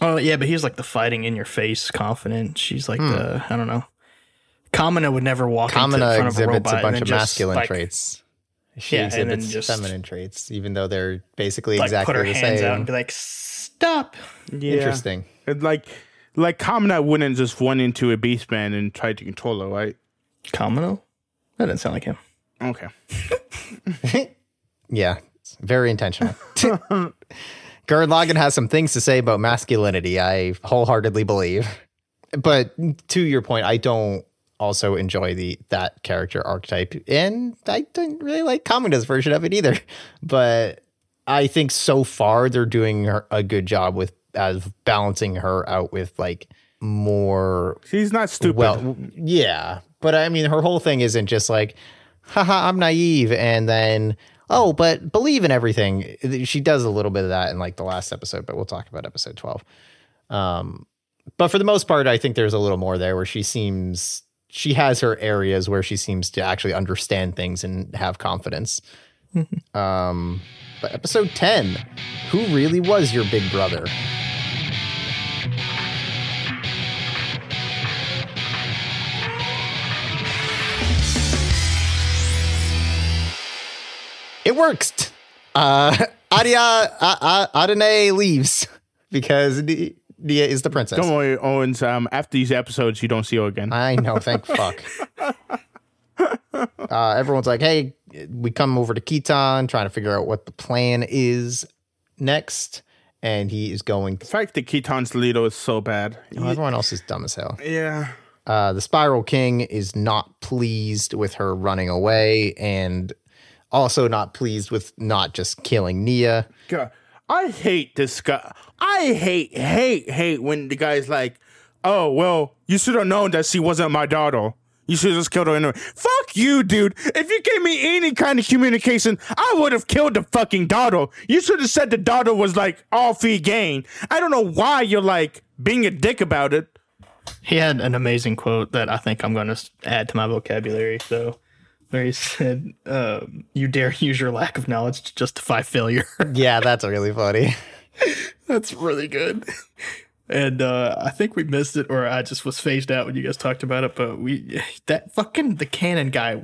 Oh yeah, but he's like the fighting in your face, confident. She's like Hmm. the I don't know. Kamina would never walk into Kamina front of a exhibits robot a bunch of masculine like, traits. She Yeah, and exhibits just- feminine traits, even though they're basically Like exactly put her the hands out and be like, "Stop!" Yeah. Interesting. And like like Kamina wouldn't just run into a beast man and try to control her, right? Kamino? That didn't sound like him. Okay. Yeah, it's very intentional. Gurren Lagann has some things to say about masculinity, I wholeheartedly believe. But to your point, I don't also enjoy the that character archetype, and I don't really like Kamina's version of it either. But I think so far they're doing her a good job with as balancing her out with like more She's not stupid. well, yeah, but I mean, her whole thing isn't just like, haha, I'm naive, and then, oh, but believe in everything. She does a little bit of that in like the last episode, but we'll talk about episode 12. Um, but for the most part, I think there's a little more there where she seems, she has her areas where she seems to actually understand things and have confidence. um, but episode 10, who really was your big brother? It works. Uh, Adia uh, leaves because Nia is the princess. Don't worry, Owens. Um, after these episodes, you don't see her again. I know, thank fuck. Uh, everyone's like, hey, we come over to Kitan trying to figure out what the plan is next. And he is going, the fact that Kitan's leader is so bad. oh, everyone else is dumb as hell. Yeah. Uh, the Spiral King is not pleased with her running away and also not pleased with not just killing Nia. God, I hate this guy. I hate, hate, hate when the guy's like, "Oh well, you should have known that she wasn't my daughter. You should have just killed her anyway." Fuck you, dude. If you gave me any kind of communication, I would have killed the fucking daughter. You should have said the daughter was like all free game. I don't know why you're like being a dick about it. He had an amazing quote that I think I'm going to add to my vocabulary. So, where he said, um, "You dare use your lack of knowledge to justify failure." Yeah, that's really funny. That's really good. And uh, I think we missed it, or I just was phased out when you guys talked about it. But we, that fucking the cannon guy,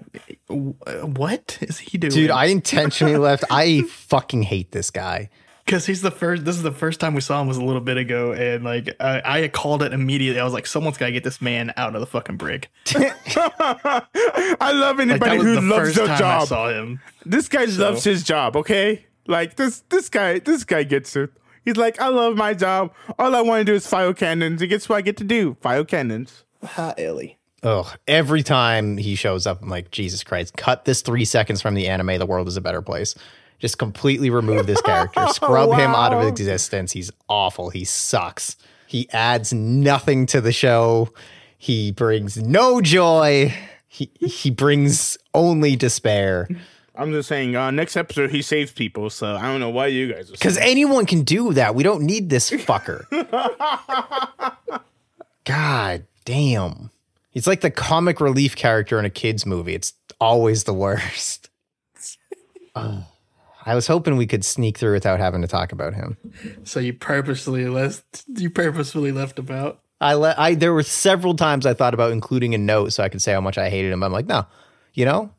what is he doing? Dude, I intentionally left. I fucking hate this guy. Because he's the first. This is the first time we saw him was a little bit ago, and like I, I called it immediately. I was like, someone's got to get this man out of the fucking brig. I love anybody that was who the loves first their time I job. saw him. This guy loves his job, okay? Like this this guy this guy gets it. He's like, I love my job. All I want to do is fire cannons. And guess what I get to do? Fire cannons. Ha, Ellie. Ugh. Every time he shows up, I'm like, Jesus Christ, cut this three seconds from the anime. The world is a better place. Just completely remove this character. Scrub him out of existence. He's awful. He sucks. He adds nothing to the show. He brings no joy. He he brings only despair. I'm just saying, uh, next episode he saves people, so I don't know why you guys are Because anyone can do that. We don't need this fucker. God damn. He's like the comic relief character in a kid's movie. It's always the worst. Ugh. I was hoping we could sneak through without having to talk about him. So you purposely left. You purposefully left him out. I let I there were several times I thought about including a note so I could say how much I hated him. I'm like, no, you know,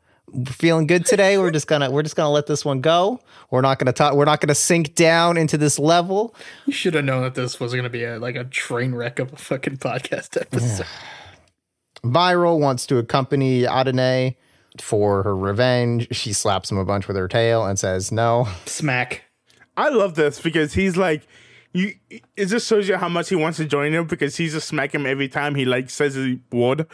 feeling good today. We're just gonna we're just gonna let this one go. We're not gonna talk. We're not gonna sink down into this level. You should have known that this was going to be a, like a train wreck of a fucking podcast episode. Viral wants to accompany Adene for her revenge. She slaps him a bunch with her tail and says no. Smack. I love this because he's like, you. It just shows you how much he wants to join him because he's just smack him every time he like says he would,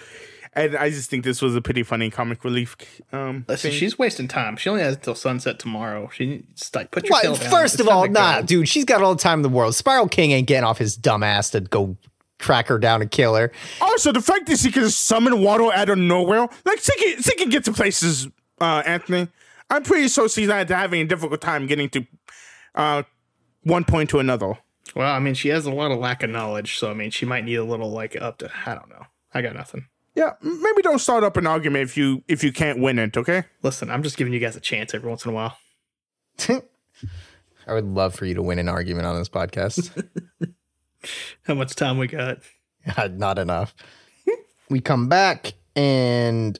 and I just think this was a pretty funny comic relief. Um, Listen, thing. she's wasting time. She only has until sunset tomorrow. She needs to like put your What? tail down. First It's of time all, to nah, go. dude, she's got all the time in the world. Spiral King ain't getting off his dumb ass to go track her down and kill her. Also, the fact that she can summon water out of nowhere, like she can, she can get to places. Uh, Anthony, I'm pretty sure she's not having a difficult time getting to uh, one point to another. Well, I mean, she has a lot of lack of knowledge, so I mean, she might need a little like up to. I don't know. I got nothing. Yeah, maybe don't start up an argument if you if you can't win it. Okay. Listen, I'm just giving you guys a chance every once in a while. I would love for you to win an argument on this podcast. How much time we got? Not enough. we come back and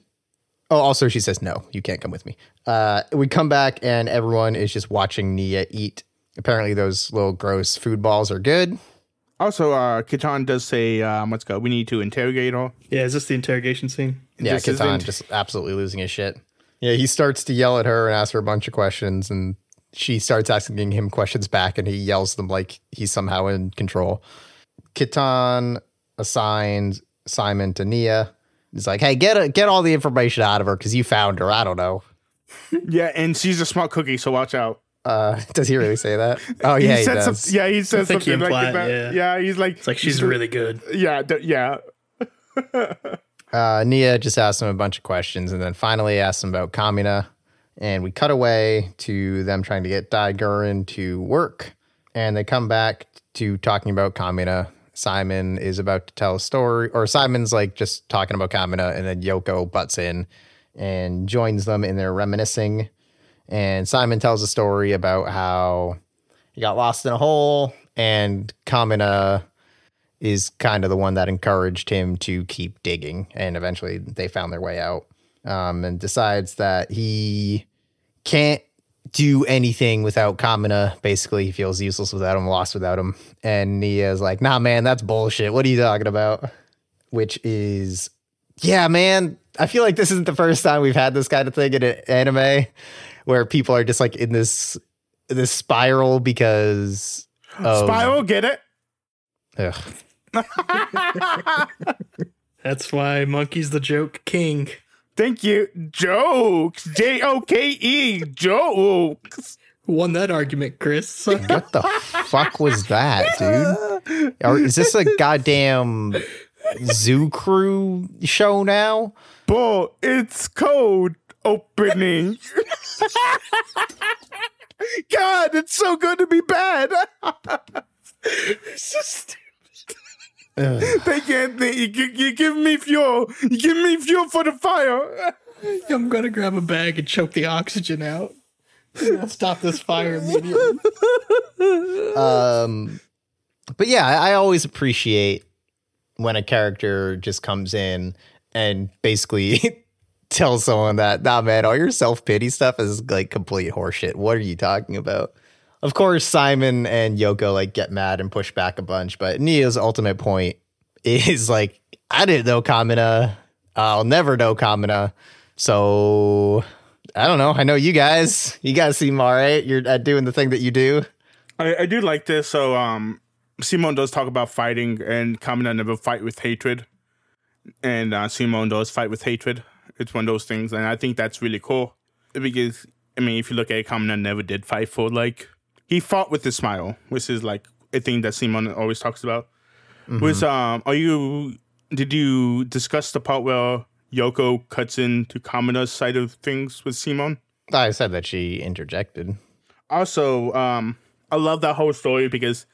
oh, also she says no, you can't come with me. Uh, we come back and everyone is just watching Nia eat. Apparently, those little gross food balls are good. Also, uh, Kitan does say, um, "Let's go. We need to interrogate her." Yeah, is this the interrogation scene? Yeah, This Kitan isn't- just absolutely losing his shit. Yeah, he starts to yell at her and ask her a bunch of questions, and she starts asking him questions back, and he yells them like he's somehow in control. Kitan assigns Simon to Nia. He's like, "Hey, get a, get all the information out of her because you found her. I don't know." Yeah, and she's a smart cookie, so watch out. Uh, does he really say that? Oh yeah, he, said does. some- yeah, he says think he something like that. yeah. Yeah. he's like, It's like she's really good. yeah, d- yeah. Uh, Nia just asks him a bunch of questions and then finally asks him about Kamina. And we cut away to them trying to get Daiguren to work. And they come back to talking about Kamina. Simon is about to tell a story, or Simon's like just talking about Kamina, and then Yoko butts in and joins them in their reminiscing. And Simon tells a story about how he got lost in a hole, and Kamina is kind of the one that encouraged him to keep digging. And eventually they found their way out um, and decides that he can't do anything without Kamina. Basically, he feels useless without him, lost without him. And Nia's like, nah, man, that's bullshit. What are you talking about? Which is, yeah, man. I feel like this isn't the first time we've had this kind of thing in an anime where people are just like in this this spiral because of, Spiral, get it? Ugh. That's why Monkey's the joke king. Thank you. Jokes. J O K E. Jokes. Won that argument, Chris. What the fuck was that, dude? Or is this a goddamn zoo crew show now? Bull, it's code opening. God, it's so good to be bad. Thank you, Anthony. You, gi- you give me fuel. You give me fuel for the fire. I'm gonna grab a bag and choke the oxygen out. Stop this fire immediately. Um, but yeah, I, I always appreciate when a character just comes in and basically tells someone that, nah, man, all your self pity stuff is like complete horseshit. What are you talking about? Of course, Simon and Yoko like get mad and push back a bunch, but Nia's ultimate point is like, I didn't know Kamina. I'll never know Kamina. So I don't know. I know you guys. You guys seem all right. You're doing the thing that you do. I, I do like this. So, um, does talk about fighting, and Kamina never fight with hatred, and uh, does fight with hatred. It's one of those things, and I think that's really cool because I mean, if you look at it, Kamina never did fight for like he fought with a smile, which is like a thing that Simon always talks about. Was um, are you? Did you discuss the part where Yoko cuts into Kamina's side of things with Simon? I said that she interjected. also um i love that whole story because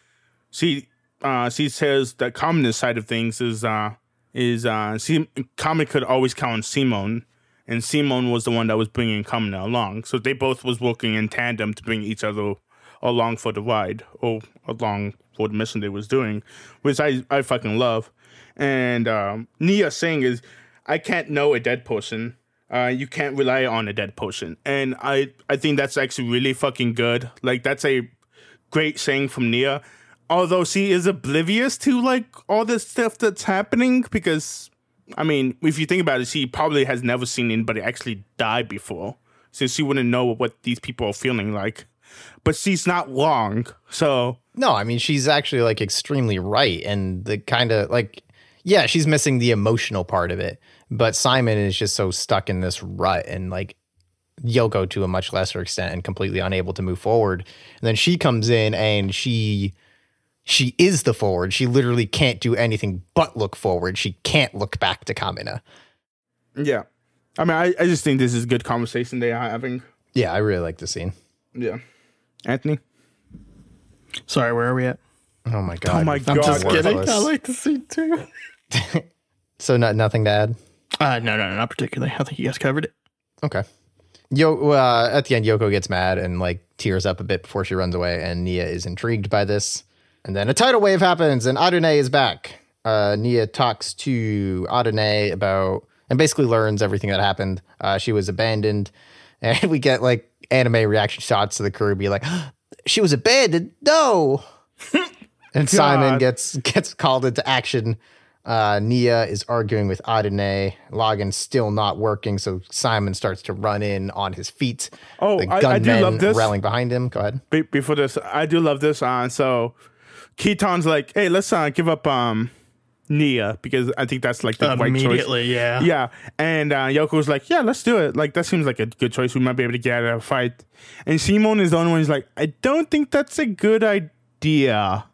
she uh she says that Kamina's side of things is uh is uh see common could always count on simone and Simon was the one that was bringing Kamina along so they both was working in tandem to bring each other along for the ride or along for the mission they was doing which i i fucking love and um nia saying is i can't know a dead person uh, you can't rely on a dead potion. And I, I think that's actually really fucking good. Like that's a great saying from Nia. Although she is oblivious to like all this stuff that's happening because I mean, if you think about it, she probably has never seen anybody actually die before. So she wouldn't know what these people are feeling like. But she's not wrong. So No, I mean she's actually like extremely right, and the kind of like, yeah, she's missing the emotional part of it. But Simon is just so stuck in this rut, and like Yoko to a much lesser extent, and completely unable to move forward. And then she comes in, and she she is the forward. She literally can't do anything but look forward. She can't look back to Kamina. yeah. I mean I, I just think this is a good conversation they are having. Yeah, I really like the scene. Yeah. Anthony? Sorry, where are we at? Oh my god! Oh my God. I'm just kidding. I like the scene too. So not nothing to add. Uh, no, no, no, not particularly. I think you guys covered it. Okay. Yo, uh, at the end, Yoko gets mad and like tears up a bit before she runs away, and Nia is intrigued by this. And then a tidal wave happens, and Adune is back. Uh, Nia talks to Adune about and basically learns everything that happened. Uh, she was abandoned, and we get like anime reaction shots to the crew be like, "She was abandoned? No!" and Simon gets gets called into action. Uh, Nia is arguing with Adene. Lagann's still not working, so Simon starts to run in on his feet. Oh, the I- I do love this. rallying behind him. Go ahead. be- before this, I do love this. Uh, so Kitan's like, hey, let's uh, give up um, Nia because I think that's like the right choice. Immediately, yeah. Yeah, and uh, Yoko's like, yeah, let's do it. Like that seems like a good choice. We might be able to get out of a fight. And Simon is the only one who's like, I don't think that's a good idea.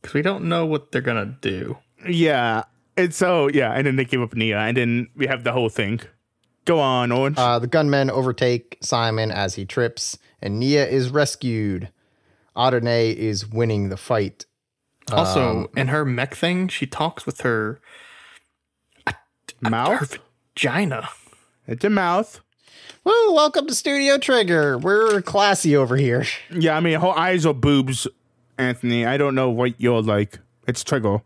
Because we don't know what they're gonna do. Yeah, and so yeah, and then they give up Nia, and then we have the whole thing. Go on, Orange. Uh, the gunmen overtake Simon as he trips, and Nia is rescued. Adene is winning the fight. Also, in her mech thing, she talks with her her mouth. vagina. It's a mouth. Woo! Welcome to Studio Trigger. We're classy over here. Yeah, I mean, her eyes are boobs, Anthony. I don't know what you're like. It's Trigger.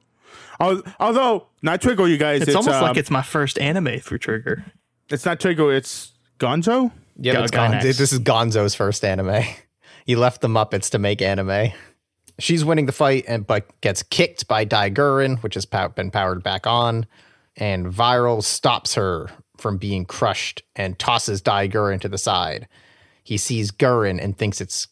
Although, not Trigger, you guys. It's, It's, almost um, like it's my first anime through Trigger. it's not Trigger, it's Gonzo. Yeah, Go- it's Gon- Gainax. this is Gonzo's first anime. He left the Muppets to make anime. She's winning the fight, and but gets kicked by Daiguren, which has pow- been powered back on. And Viral stops her from being crushed and tosses Daiguren to the side. He sees Gurren and thinks it's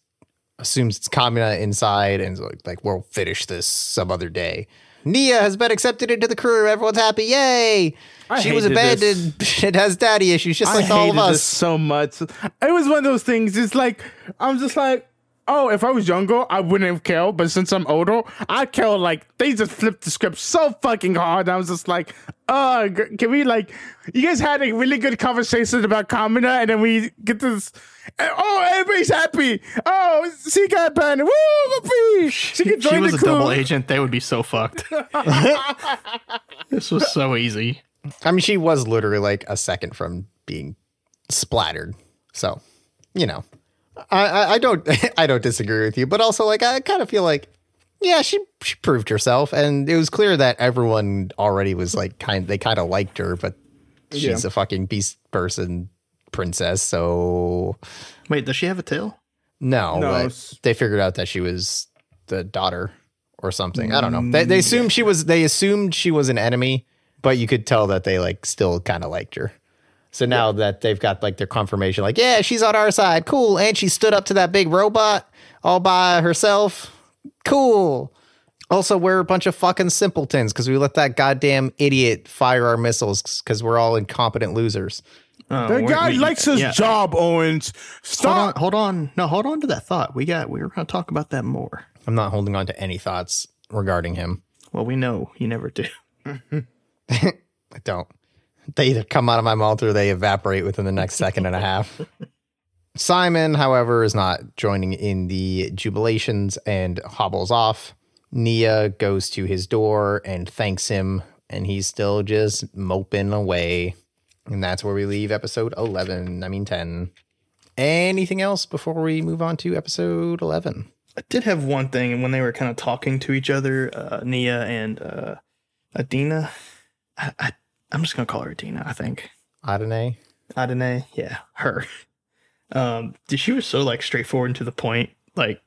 assumes it's Kamina inside, and like, like we'll finish this some other day. Nia has been accepted into the crew. Everyone's happy. Yay! I she was abandoned. It has daddy issues, just like I all of us. this so much. It was one of those things. It's like I'm just like, oh, if I was younger, I wouldn't have killed. But since I'm older, I kill. Like they just flipped the script so fucking hard. I was just like, uh, can we like? You guys had a really good conversation about Kamina, and then we get this. and, Oh, everybody's happy. Oh, she got banned. Woo, whoopee. She can join she was the a crew. double agent, they would be so fucked. this was so easy. I mean, she was literally like a second from being splattered. So, you know, I, I, don't, I don't disagree with you, but also like I kind of feel like, yeah, she she proved herself, and it was clear that everyone already was like kind, they kind of liked her, but she's a fucking beast person princess, so Wait, does she have a tail? no, No, they figured out that she was the daughter or something. I don't know. They, they mm, assumed she was. They assumed she was an enemy, but you could tell that they like still kind of liked her. So now that they've got like their confirmation, like yeah, she's on our side, cool, and she stood up to that big robot all by herself, cool. Also, we're a bunch of fucking simpletons because we let that goddamn idiot fire our missiles because we're all incompetent losers. Oh, The we're- guy we- likes his yeah. job, Owens. Hold on, Stop. hold on. No, hold on to that thought. We got. We were going to talk about that more. I'm not holding on to any thoughts regarding him. Well, we know you never do. I don't. They either come out of my mouth or they evaporate within the next second and a half. Simon, however, is not joining in the jubilations and hobbles off. Nia goes to his door and thanks him, and he's still just moping away. And that's where we leave episode 11. I mean, 10. Anything else before we move on to episode 11? I did have one thing, and when they were kind of talking to each other, uh, Nia and uh, Adina, I, I, I'm just gonna call her Adina. I think Adene? Adine, yeah, her. Um, she was so like straightforward and to the point. Like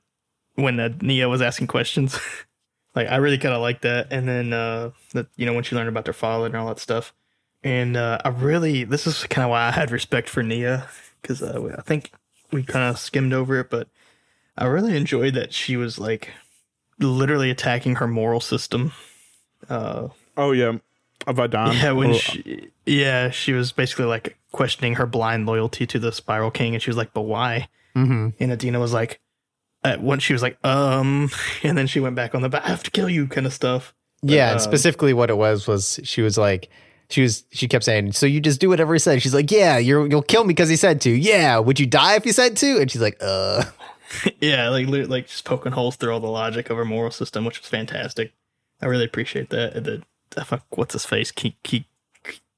when uh, Nia was asking questions, like I really kind of liked that. And then uh, that you know when she learned about their father and all that stuff, and uh, I really this is kind of why I had respect for Nia because uh, I think we kind of skimmed over it, but I really enjoyed that she was like literally attacking her moral system. Uh, Oh yeah, Avadan. yeah, when Oh, she, yeah, she was basically like questioning her blind loyalty to the Spiral King, and she was like, "But why?" Mm-hmm. And Adina was like, at once she was like, "Um," and then she went back on the, I have to kill you," kind of stuff. Yeah, and um, specifically what it was was she was like she was she kept saying, "So you just do whatever he said." She's like, "Yeah, you're you'll kill me because he said to." Yeah, would you die if he said to? And she's like, "Uh." yeah, like like just poking holes through all the logic of her moral system, which was fantastic. I really appreciate that. The fuck, what's his face? Key,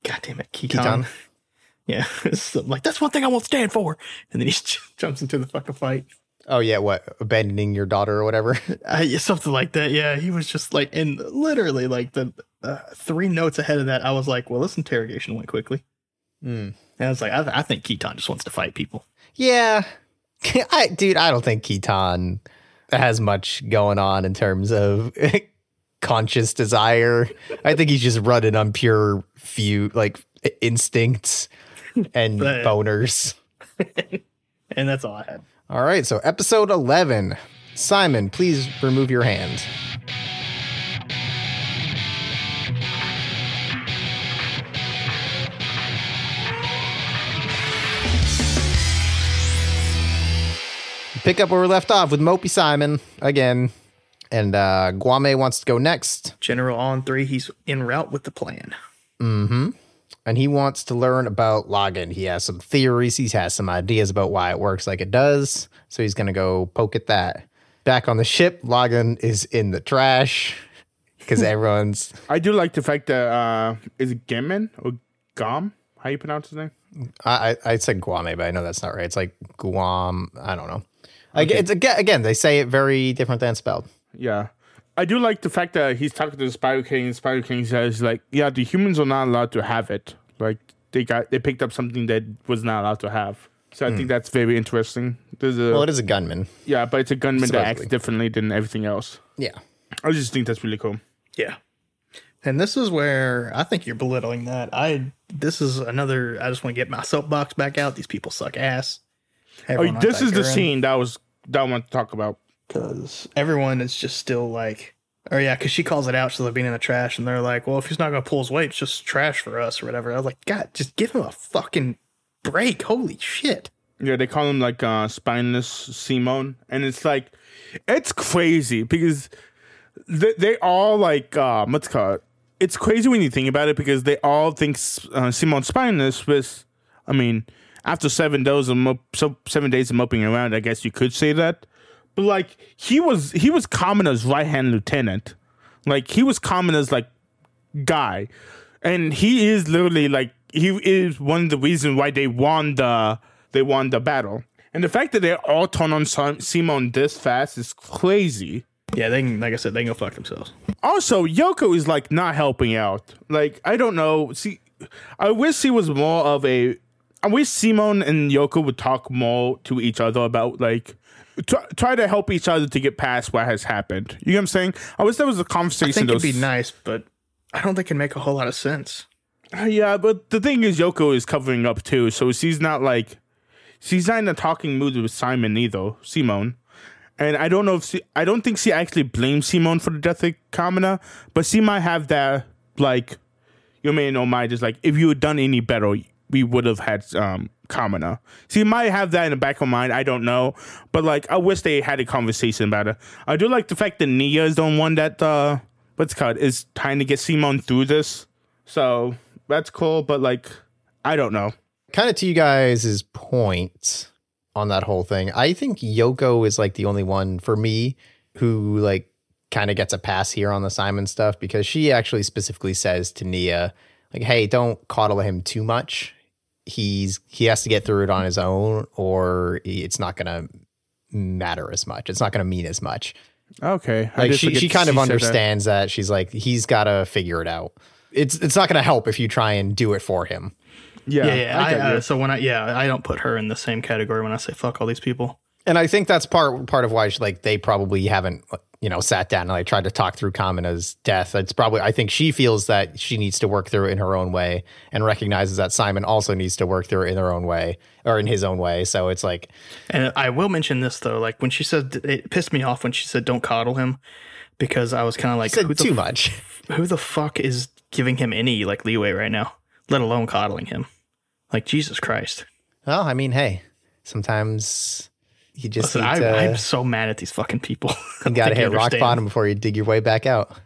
God damn it, Kitan. Yeah, it's like that's one thing I won't stand for. And then he jumps into the fucking fight. Oh yeah, what abandoning your daughter or whatever? Uh, yeah, something like that. Yeah, he was just like, and literally like the uh, three notes ahead of that, I was like, well, this interrogation went quickly. Mm. And I was like, I, I think Kitan just wants to fight people. Yeah, I dude, I don't think Kitan has much going on in terms of conscious desire. I think he's just running on pure few like instincts and But- boners. And that's all I had. All right, so episode 11. Simon, please remove your hand. Pick up where we left off with Mopey Simon again. And uh, Guame wants to go next. General on three, he's en route with the plan. Mm-hmm. And he wants to learn about Lagann. He has some theories. He has some ideas about why it works like it does. So he's gonna go poke at that. Back on the ship, Lagann is in the trash because everyone's. I do like the fact that uh, is it Gammon or Gom? How you pronounce his name? I I I said Guame, but I know that's not right. It's like Guam. I don't know. Again, it's again, again they say it very different than spelled. Yeah. I do like the fact that he's talking to the Spiral King, and Spiral King says, like, yeah, the humans are not allowed to have it. Like they got they picked up something that was not allowed to have. So I think hmm. that's very interesting. There's a Well, it is a gunman. yeah, but it's a gunman that acts differently than everything else. Yeah. I just think that's really cool. Yeah. And this is where I think you're belittling that. I this is another I just want to get my soapbox back out. These people suck ass. Oh, this is the scene that was that I want to talk about. Because everyone is just still like, oh yeah, because she calls it out, so they're being in the trash, and they're like, well, if he's not gonna pull his weight, it's just trash for us or whatever. I was like, God, just give him a fucking break. Holy shit. Yeah, they call him like uh, spineless Simone, and it's like it's crazy because they they all like uh, what's it called. It's crazy when you think about it because they all think uh, Simone spineless was. I mean, after seven days of mo- so seven days of moping around, I guess you could say that. But like he was he was Kamina's right hand lieutenant, like he was Kamina's like guy, and he is literally like he is one of the reasons why they won the they won the battle. And the fact that they all turn on Simon this fast is crazy. Yeah, they can, like I said, they can go fuck themselves. Also, Yoko is like not helping out. Like I don't know. See, I wish he was more of a. I wish Simon and Yoko would talk more to each other about like try, try to help each other to get past what has happened. You know what I'm saying? I wish there was a conversation. I think it'd be nice, but I don't think it'd make a whole lot of sense. Uh, Yeah, but the thing is, Yoko is covering up too, so she's not like she's not in a talking mood with Simon either, Simone. And I don't know if she, I don't think she actually blames Simone for the death of Kamina, but she might have that like you may know my just like if you had done any better, we would have had um Kamina. you might have that in the back of mind. I don't know, but like I wish they had a conversation about it. I do like the fact that Nia is the one that uh what's called is trying to get Simon through this. So that's cool, but like, I don't know. Kind of to you guys' point on that whole thing. I think Yoko is like the only one for me who like kind of gets a pass here on the Simon stuff because she actually specifically says to Nia, like, hey, don't coddle him too much. He's he has to get through it on his own, or it's not gonna matter as much. It's not gonna mean as much. Okay, I Like she, she kind of said that. understands that. She's like, he's gotta figure it out. It's it's not gonna help if you try and do it for him. Yeah, Yeah, yeah. I I, uh, so when I yeah, I don't put her in the same category when I say fuck all these people. And I think that's part part of why she, like they probably haven't you know sat down and like tried to talk through Kamina's death. It's probably I think she feels that she needs to work through it in her own way and recognizes that Simon also needs to work through it in their own way or in his own way. So it's like And I will mention this though, like when she said it pissed me off when she said don't coddle him because I was kind of like said too f- much. who the fuck is giving him any like leeway right now, let alone coddling him? Like Jesus Christ. Well, I mean, hey, sometimes you just Listen, need I, to, I'm so mad at these fucking people. you got to hit rock bottom before you dig your way back out.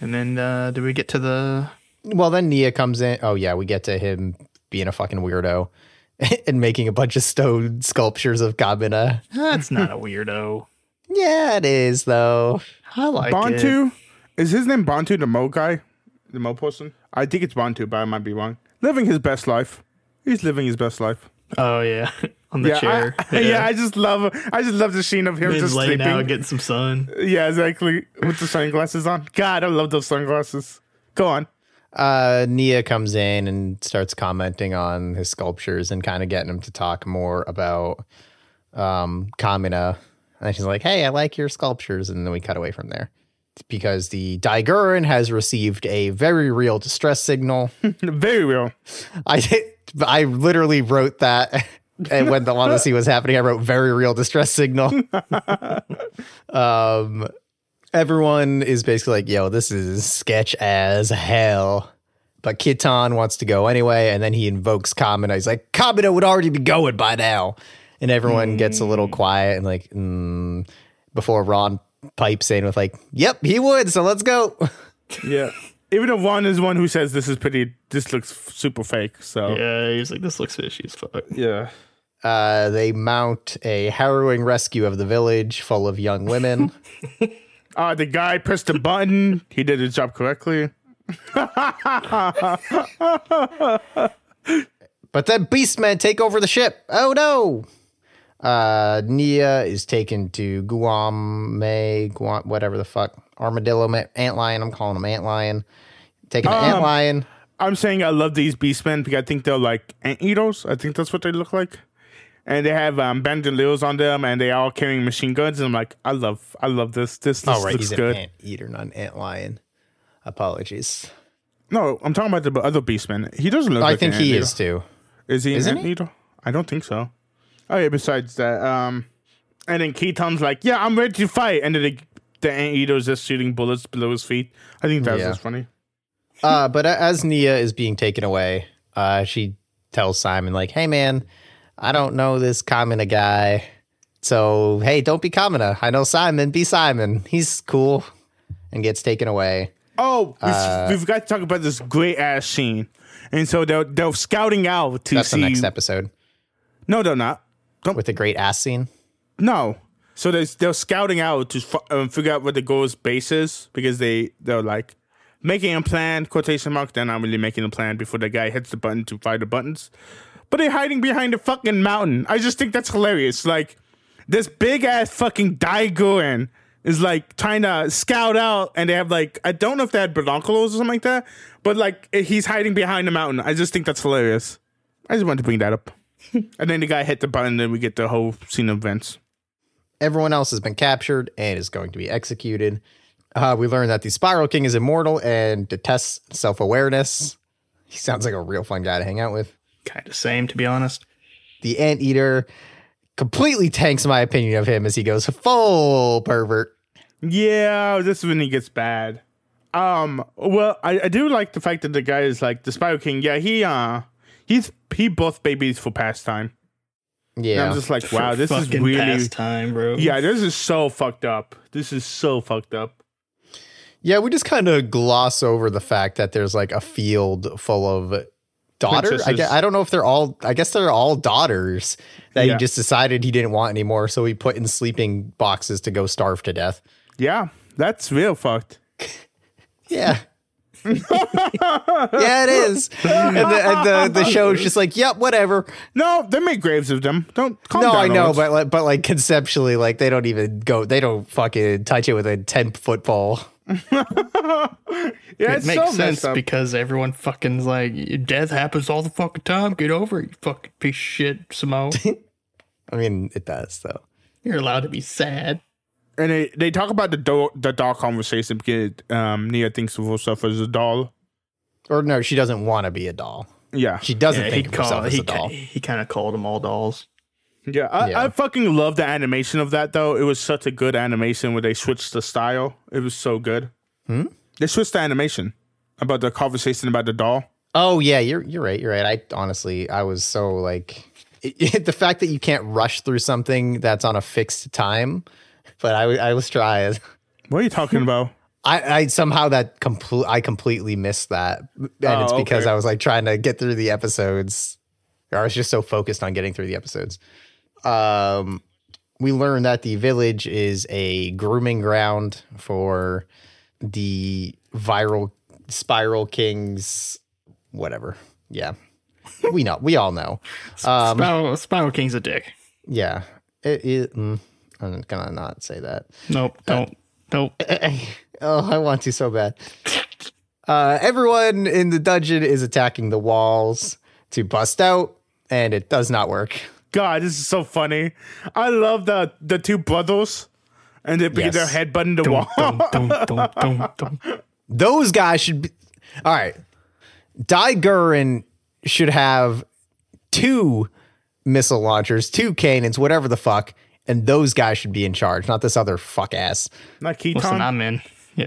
And then uh, do we get to the? Well, then Nia comes in. Oh yeah, we get to him being a fucking weirdo and making a bunch of stone sculptures of Kamina. That's not a weirdo. Yeah, it is though. I like. Bantu is his name. Bantu, the Mo guy, the Mo person. I think it's Bantu, but I might be wrong. Living his best life. He's living his best life. Oh yeah, on the yeah, chair. I, yeah. I just love. I just love the scene of him Been just laying sleeping. out, getting some sun. yeah, exactly. With the sunglasses on. God, I love those sunglasses. Go on. uh, Nia comes in and starts commenting on his sculptures and kind of getting him to talk more about um, Kamina. And she's like, "Hey, I like your sculptures," and then we cut away from there because the Daiguren has received a very real distress signal. Very real. I I literally wrote that. And when the Lunacy was happening, I wrote very real distress signal. um, everyone is basically like, yo, this is sketch as hell. But Kitan wants to go anyway, and then he invokes Kamina. He's like, Kamina would already be going by now. And everyone gets a little quiet and like, mm, before Ron pipes in with like, yep, he would, so let's go. Yeah. Even if one is one who says this is pretty, this looks super fake. So Yeah, he's like, this looks fishy as fuck. yeah. Uh, they mount a harrowing rescue of the village full of young women. Uh, the guy pressed a button. He did his job correctly. But then Beastmen take over the ship. Oh no! Uh, Nia is taken to Guam, May, Guam, whatever the fuck. Armadillo, Ma- Antlion. I'm calling them Antlion. Taking to Um, Antlion. I'm saying I love these beastmen because I think they're like anteaters. I think that's what they look like. And they have um, bandoliers on them, and they all carrying machine guns. And I'm like, I love, I love this. This, this Oh, right. looks He's good. an ant eater, not an ant lion. Apologies. No, I'm talking about the other Beastman. He doesn't look. I like think he is too. Is he Isn't an he? anteater? I don't think so. Oh yeah. Besides that, um, and then Kitan's like, "Yeah, I'm ready to fight," and then the, the anteater's just shooting bullets below his feet. I think that's Yeah. just funny. Uh, but as Nia is being taken away, uh, she tells Simon, like, hey, man, I don't know this Kamina guy. So, hey, don't be Kamina. I know Simon. Be Simon. He's cool. And gets taken away. Oh, we, Uh, we've got to talk about this great ass scene. And so they're they're scouting out to That's see. the next episode No, they're not. with the great ass scene. No. So they're, they're scouting out to f- um, figure out what the goal's base is because they they're like making a plan quotation mark. They're not really making a plan before the guy hits the button to fire the buttons, but they're hiding behind a fucking mountain. I just think that's hilarious. Like this big ass fucking Daiguren is like trying to scout out, and they have like I don't know if they had binoculars or something like that, but like he's hiding behind a mountain. I just think that's hilarious. I just wanted to bring that up. and then the guy hit the button, and then we get the whole scene of events. Everyone else has been captured and is going to be executed. Uh, we learn that the Spiral King is immortal and detests self awareness. He sounds like a real fun guy to hang out with. Kind of same, to be honest. the anteater completely tanks my opinion of him as he goes full pervert. Yeah, this is when he gets bad. Um, well, I, I do like the fact that the guy is like the Spiral King. Yeah, he uh, he's he both babies for pastime. And Yeah. I'm just like, wow, For this is fucking really pastime, bro. yeah, this is so fucked up. This is so fucked up. yeah, we just kind of gloss over the fact that there's like a field full of daughters. I, guess, I don't know if they're all, I guess they're all daughters that Yeah. he just decided he didn't want anymore. So he put in sleeping boxes to go starve to death. Yeah, that's real fucked. Yeah. yeah, it is. And the, and the, the show's just like, yep, whatever. No, they make graves of them. Don't calm no, down. I know, Owens. but like, but like conceptually, like they don't even go, they don't fucking touch it with a ten foot pole. yeah, It makes so sense because everyone fucking's like, death happens all the fucking time. Get over it, you fucking piece of shit, Samo. I mean, it does though. You're allowed to be sad. and they, they talk about the doll the doll conversation because um Nia thinks of herself as a doll. Or no, she doesn't want to be a doll. Yeah, She doesn't Yeah, think of herself called, as a doll. he kind of called them all dolls. Yeah, I, Yeah. I fucking love the animation of that though. It was such a good animation where they switched the style. It was so good. Hmm? They switched the animation about the conversation about the doll. Oh yeah, you're you're right. You're right. I honestly, I was so like the fact that you can't rush through something that's on a fixed time. But I I was trying. What are you talking about? I, I somehow that complete I completely missed that, and it's Oh, because okay. I was like trying to get through the episodes, or I was just so focused on getting through the episodes. Um, we learned that the village is a grooming ground for the viral spiral kings, whatever. Yeah, we know. We all know. Um, Spiral, Spiral King's a dick. yeah, it is. Mm, I'm gonna not say that. Nope, don't. Nope. oh, I want to so bad. Uh, everyone in the dungeon is attacking the walls to bust out, and it does not work. God, this is so funny. I love the the two brothers and they begin Yes. their headbutting the wall. Dum, dum, dum, dum, dum. Those guys should be. All right. Daiguren should have two missile launchers, two cannons, whatever the fuck, and those guys should be in charge, not this other fuck ass. Not Kitan. Listen, I'm in. Yeah.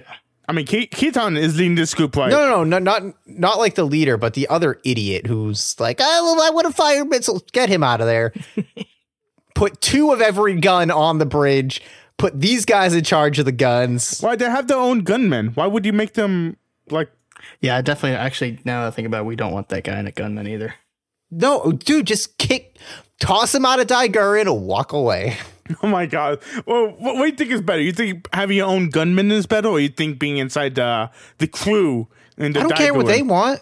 I mean, Ke- Kitan is leading this group like No, no, no, no, not not like the leader, but the other idiot who's like, oh, well, I would have fired missiles. Get him out of there. put two of every gun on the bridge. Put these guys in charge of the guns. why they have their own gunmen. Why would you make them like? Yeah, I definitely. Actually, now that I think about it, we don't want that guy in a gunman either. No, dude, just kick, toss him out of Daiguren and walk away. Oh my god. Well, what, what do you think is better? You think having your own gunman is better, or you think being inside the the crew and the I don't care what they want.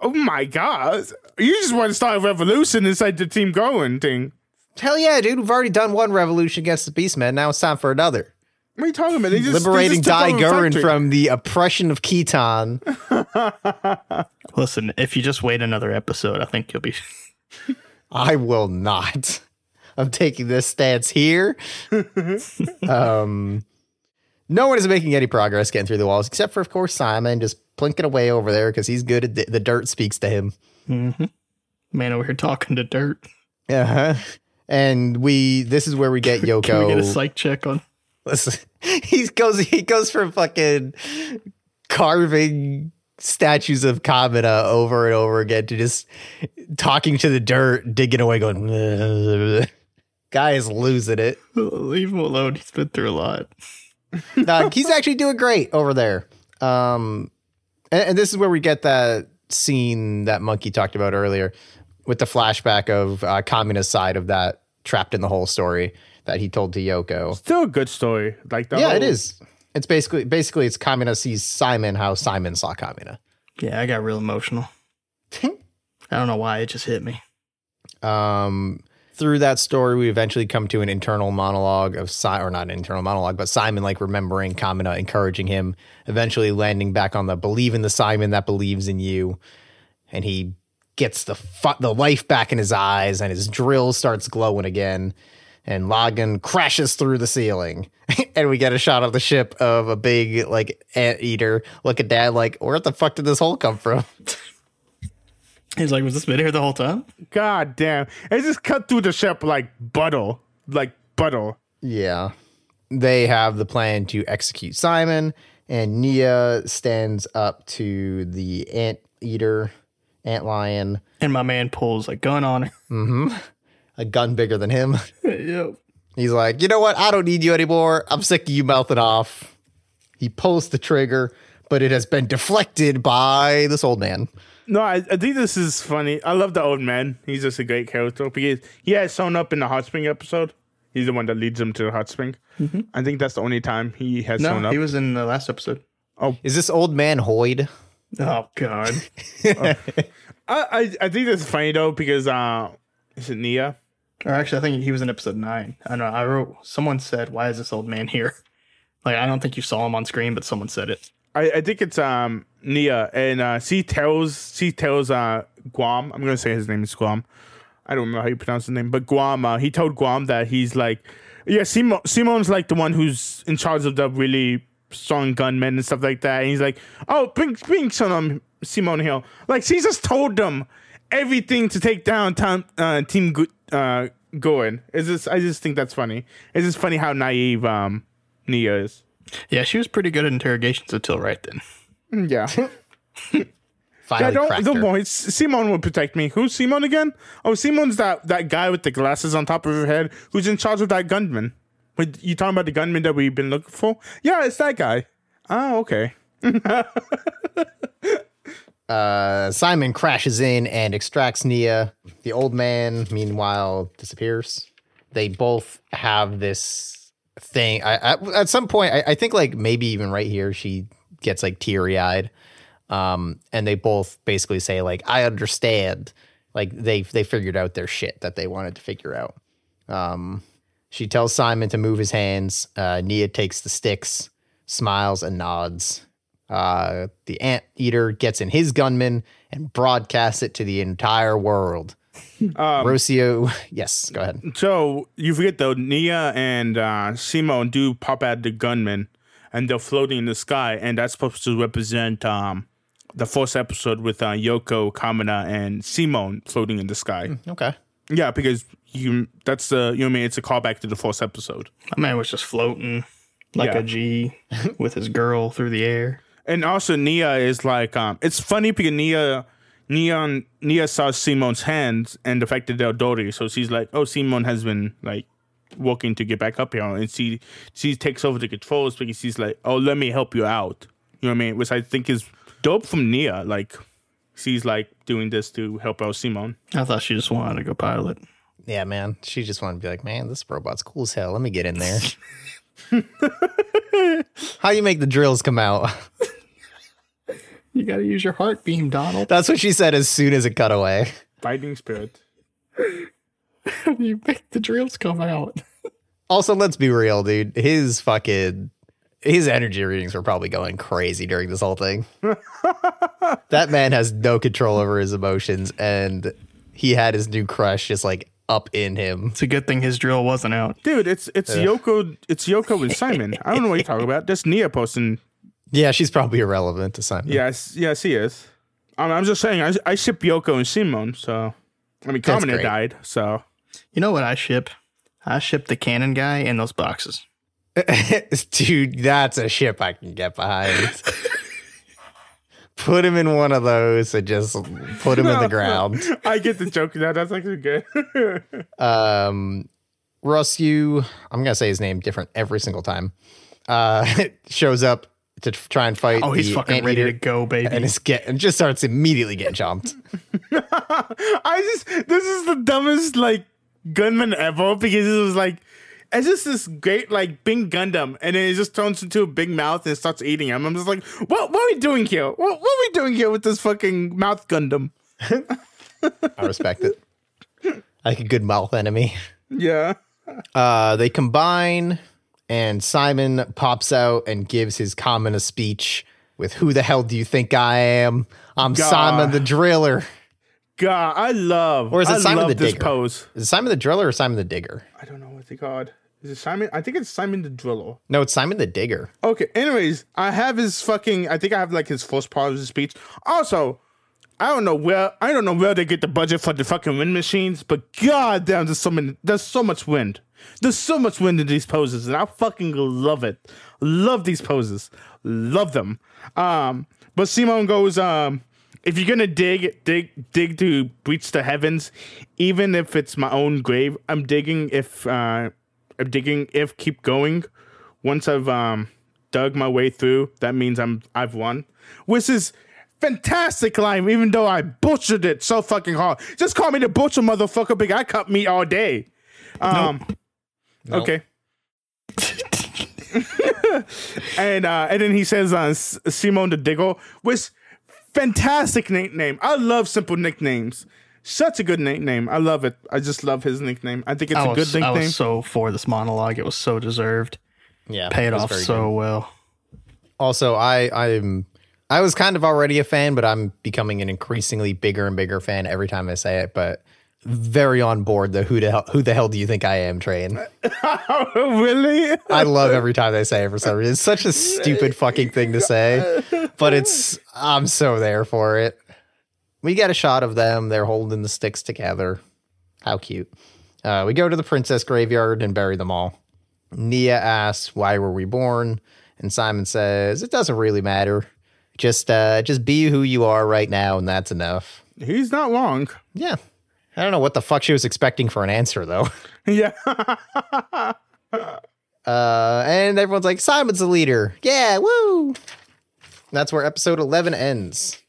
Oh my god! You just want to start a revolution inside the team going thing. Hell yeah, dude. We've already done one revolution against the Beastmen. Now it's time for another. What are you talking about? They just, Liberating they just took over the Daiguren factory. from the oppression of Kitan. Listen, if you just wait another episode, I think you'll be. I will not. I'm taking this stance here. um, no one is making any progress getting through the walls, except for, of course, Simon just plinking away over there because he's good at the, the dirt speaks to him. Mm-hmm. Man over here talking to dirt. Uh huh. And we, this is where we get Yoko. Can we get a psych check on? Listen, he goes he goes from fucking carving statues of Kamina over and over again to just talking to the dirt, digging away, going. "Ugh." Guy is losing it. Leave him alone. He's been through a lot. No, he's actually doing great over there. Um, and, and this is where we get that scene that Monkey talked about earlier with the flashback of uh, Kamina's side of that trapped in the hole story that he told to Yoko. Still a good story. Like the yeah, it whole- is. It's basically basically it's Kamina sees Simon how Simon saw Kamina. Yeah, I got real emotional. I don't know why. It just hit me. Um, through that story, we eventually come to an internal monologue of si- or not an internal monologue, but Simon like remembering Kamina, uh, encouraging him, eventually landing back on the believe in the Simon that believes in you, and he gets the fu- the life back in his eyes, and his drill starts glowing again. And Lagann crashes through the ceiling, and we get a shot of the ship of a big like ant eater. Look at Dad, like where the fuck did this hole come from? He's like, was this been here the whole time? God damn. It just cut through the ship like butter. Like butter. Yeah. They have the plan to execute Simon, and Nia stands up to the ant eater, ant lion, And my man pulls a gun on her. Mm-hmm. a gun bigger than him. yep. He's like, you know what? I don't need you anymore. I'm sick of you mouthing off. He pulls the trigger, but it has been deflected by this old man. No, I, I think this is funny. I love the old man. He's just a great character because he has shown up in the hot spring episode. He's the one that leads them to the hot spring. I think that's the only time he has shown No, up. he was in the last episode. Oh, is this old man Hoyd? Oh God. I, I I think that's funny though because uh, is it Nia? or actually, I think he was in episode nine. I don't know. I wrote. Someone said, "Why is this old man here?" Like I don't think you saw him on screen, but someone said it. I, I think it's um Nia and uh, she tells she tells uh Guam. I'm gonna say his name is Guam. I don't know how you pronounce his name, but Guam. Uh, he told Guam that he's like, yeah, Simon. Simon's like the one who's in charge of the really strong gunmen and stuff like that. And he's like, oh, bring bring some um, Simon Hill. Like she just told them everything to take down Tom, uh, Team Gu- uh, Goen. It's just I just think that's funny. It's just funny how naive um Nia is. Yeah, she was pretty good at interrogations until right then. Yeah. Yeah, don't cracked don't her. worry. Simon will protect me. Who's Simon again? Oh, Simon's that that guy with the glasses on top of her head who's in charge of that gunman. Wait, you talking about the gunman that we've been looking for? Yeah, it's that guy. Oh, okay. Uh, Simon crashes in and extracts Nia. The old man, meanwhile, disappears. They both have this thing. I, I, at some point, I, I think like maybe even right here, she gets like teary eyed. Um, and they both basically say like, "I understand." Like they they figured out their shit that they wanted to figure out. Um, she tells Simon to move his hands. Uh, Nia takes the sticks, smiles and nods. Uh, the ant eater gets in his gunman and broadcasts it to the entire world. Rocio, yes, go ahead. So you forget though, Nia and uh, Simon do pop out the gunman, and they're floating in the sky, and that's supposed to represent um, the first episode with uh, Yoko, Kamina, and Simon floating in the sky. Okay. Yeah, because you that's the you know what I mean. It's a callback to the first episode. My man was just floating like Yeah. a G with his girl through the air. And also Nia is like um it's funny because Nia Nia Nia saw Simon's hands and the fact that they're dirty, so she's like, Oh, Simon has been like working to get back up here and she she takes over the controls because she's like, Oh, let me help you out. You know what I mean? Which I think is dope from Nia. Like she's like doing this to help out Simon. I thought she just wanted to go pilot. Yeah, man. She just wanted to be like, man, this robot's cool as hell. Let me get in there. How you make the drills come out? You got to use your heart beam, Donald. That's what she said as soon as it cut away. Fighting spirit. How do you make the drills come out? Also, let's be real, dude. His fucking his energy readings were probably going crazy during this whole thing. that man has no control over his emotions, and he had his new crush just like up in him. It's a good thing his drill wasn't out. Dude, it's it's Yoko it's Yoko and Simon. I don't know what you're talking about. That's Nia posting. Yeah, she's probably irrelevant to Simon. Yes, yes, he is. I'm, I'm just saying. I, I ship Yoko and Simon. So, I mean, That's Kamina great. died. So, You know what I ship? I ship the cannon guy in those boxes. Dude, that's a ship I can get behind. put him in one of those and just put him in the ground. I get the joke now. That's actually good. Um, Russ, you, I'm gonna say his name different every single time. Uh, shows up to try and fight. Oh, he's fucking ready to go, baby. and is get and just starts immediately getting jumped. I just this is the dumbest like gunman ever because it was like it's just this great like big Gundam and then it just turns into a big mouth and starts eating him. I'm just like, what what are we doing here? What, what are we doing here with this fucking mouth Gundam? I respect it. Like a good mouth enemy. Yeah. Uh, they combine, and Simon pops out and gives his Kamina speech with "Who the hell do you think I am? I'm God. Simon the Driller." God, I love Or is it I Simon the Digger? pose. Is it Simon the Driller or Simon the Digger? I don't know what they called. Is it Simon? I think it's Simon the Driller. No, it's Simon the Digger. Okay. Anyways, I have his fucking. I think I have like his first part of his speech. Also, I don't know where I don't know where they get the budget for the fucking wind machines, but god damn, there's so many. There's so much wind. There's so much wind in these poses, and I fucking love it. Love these poses. Love them. Um, but Simone goes, um, if you're gonna dig, dig, dig to breach the heavens, even if it's my own grave, I'm digging. If uh, I'm digging, if keep going. Once I've um dug my way through, that means I'm I've won. Which is fantastic line, even though I butchered it so fucking hard. Just call me the butcher, motherfucker. Big, I cut meat all day. Um, okay. and uh, and then he says uh, S- Simone the Diggle, which fantastic nickname. I love simple nicknames. Such a good nickname. I love it. I just love his nickname. I think it's I a was, good I nickname. was so for this monologue. It was so deserved. Yeah, Paid off so good. well. Also, I I'm I was kind of already a fan, but I'm becoming an increasingly bigger and bigger fan every time I say it. But very on board the who the hell who the hell do you think I am train. really? I love every time they say it for some reason. It's such a stupid fucking thing to say, but it's I'm so there for it. We get a shot of them. They're holding the sticks together. How cute. Uh, we go to the princess graveyard and bury them all. Nia asks, "Why were we born?" And Simon says, "It doesn't really matter. Just uh, just be who you are right now, and that's enough." He's not wrong. Yeah. I don't know what the fuck she was expecting for an answer though. Yeah. Uh, and everyone's like, Simon's the leader. Yeah, woo. That's where episode 11 ends.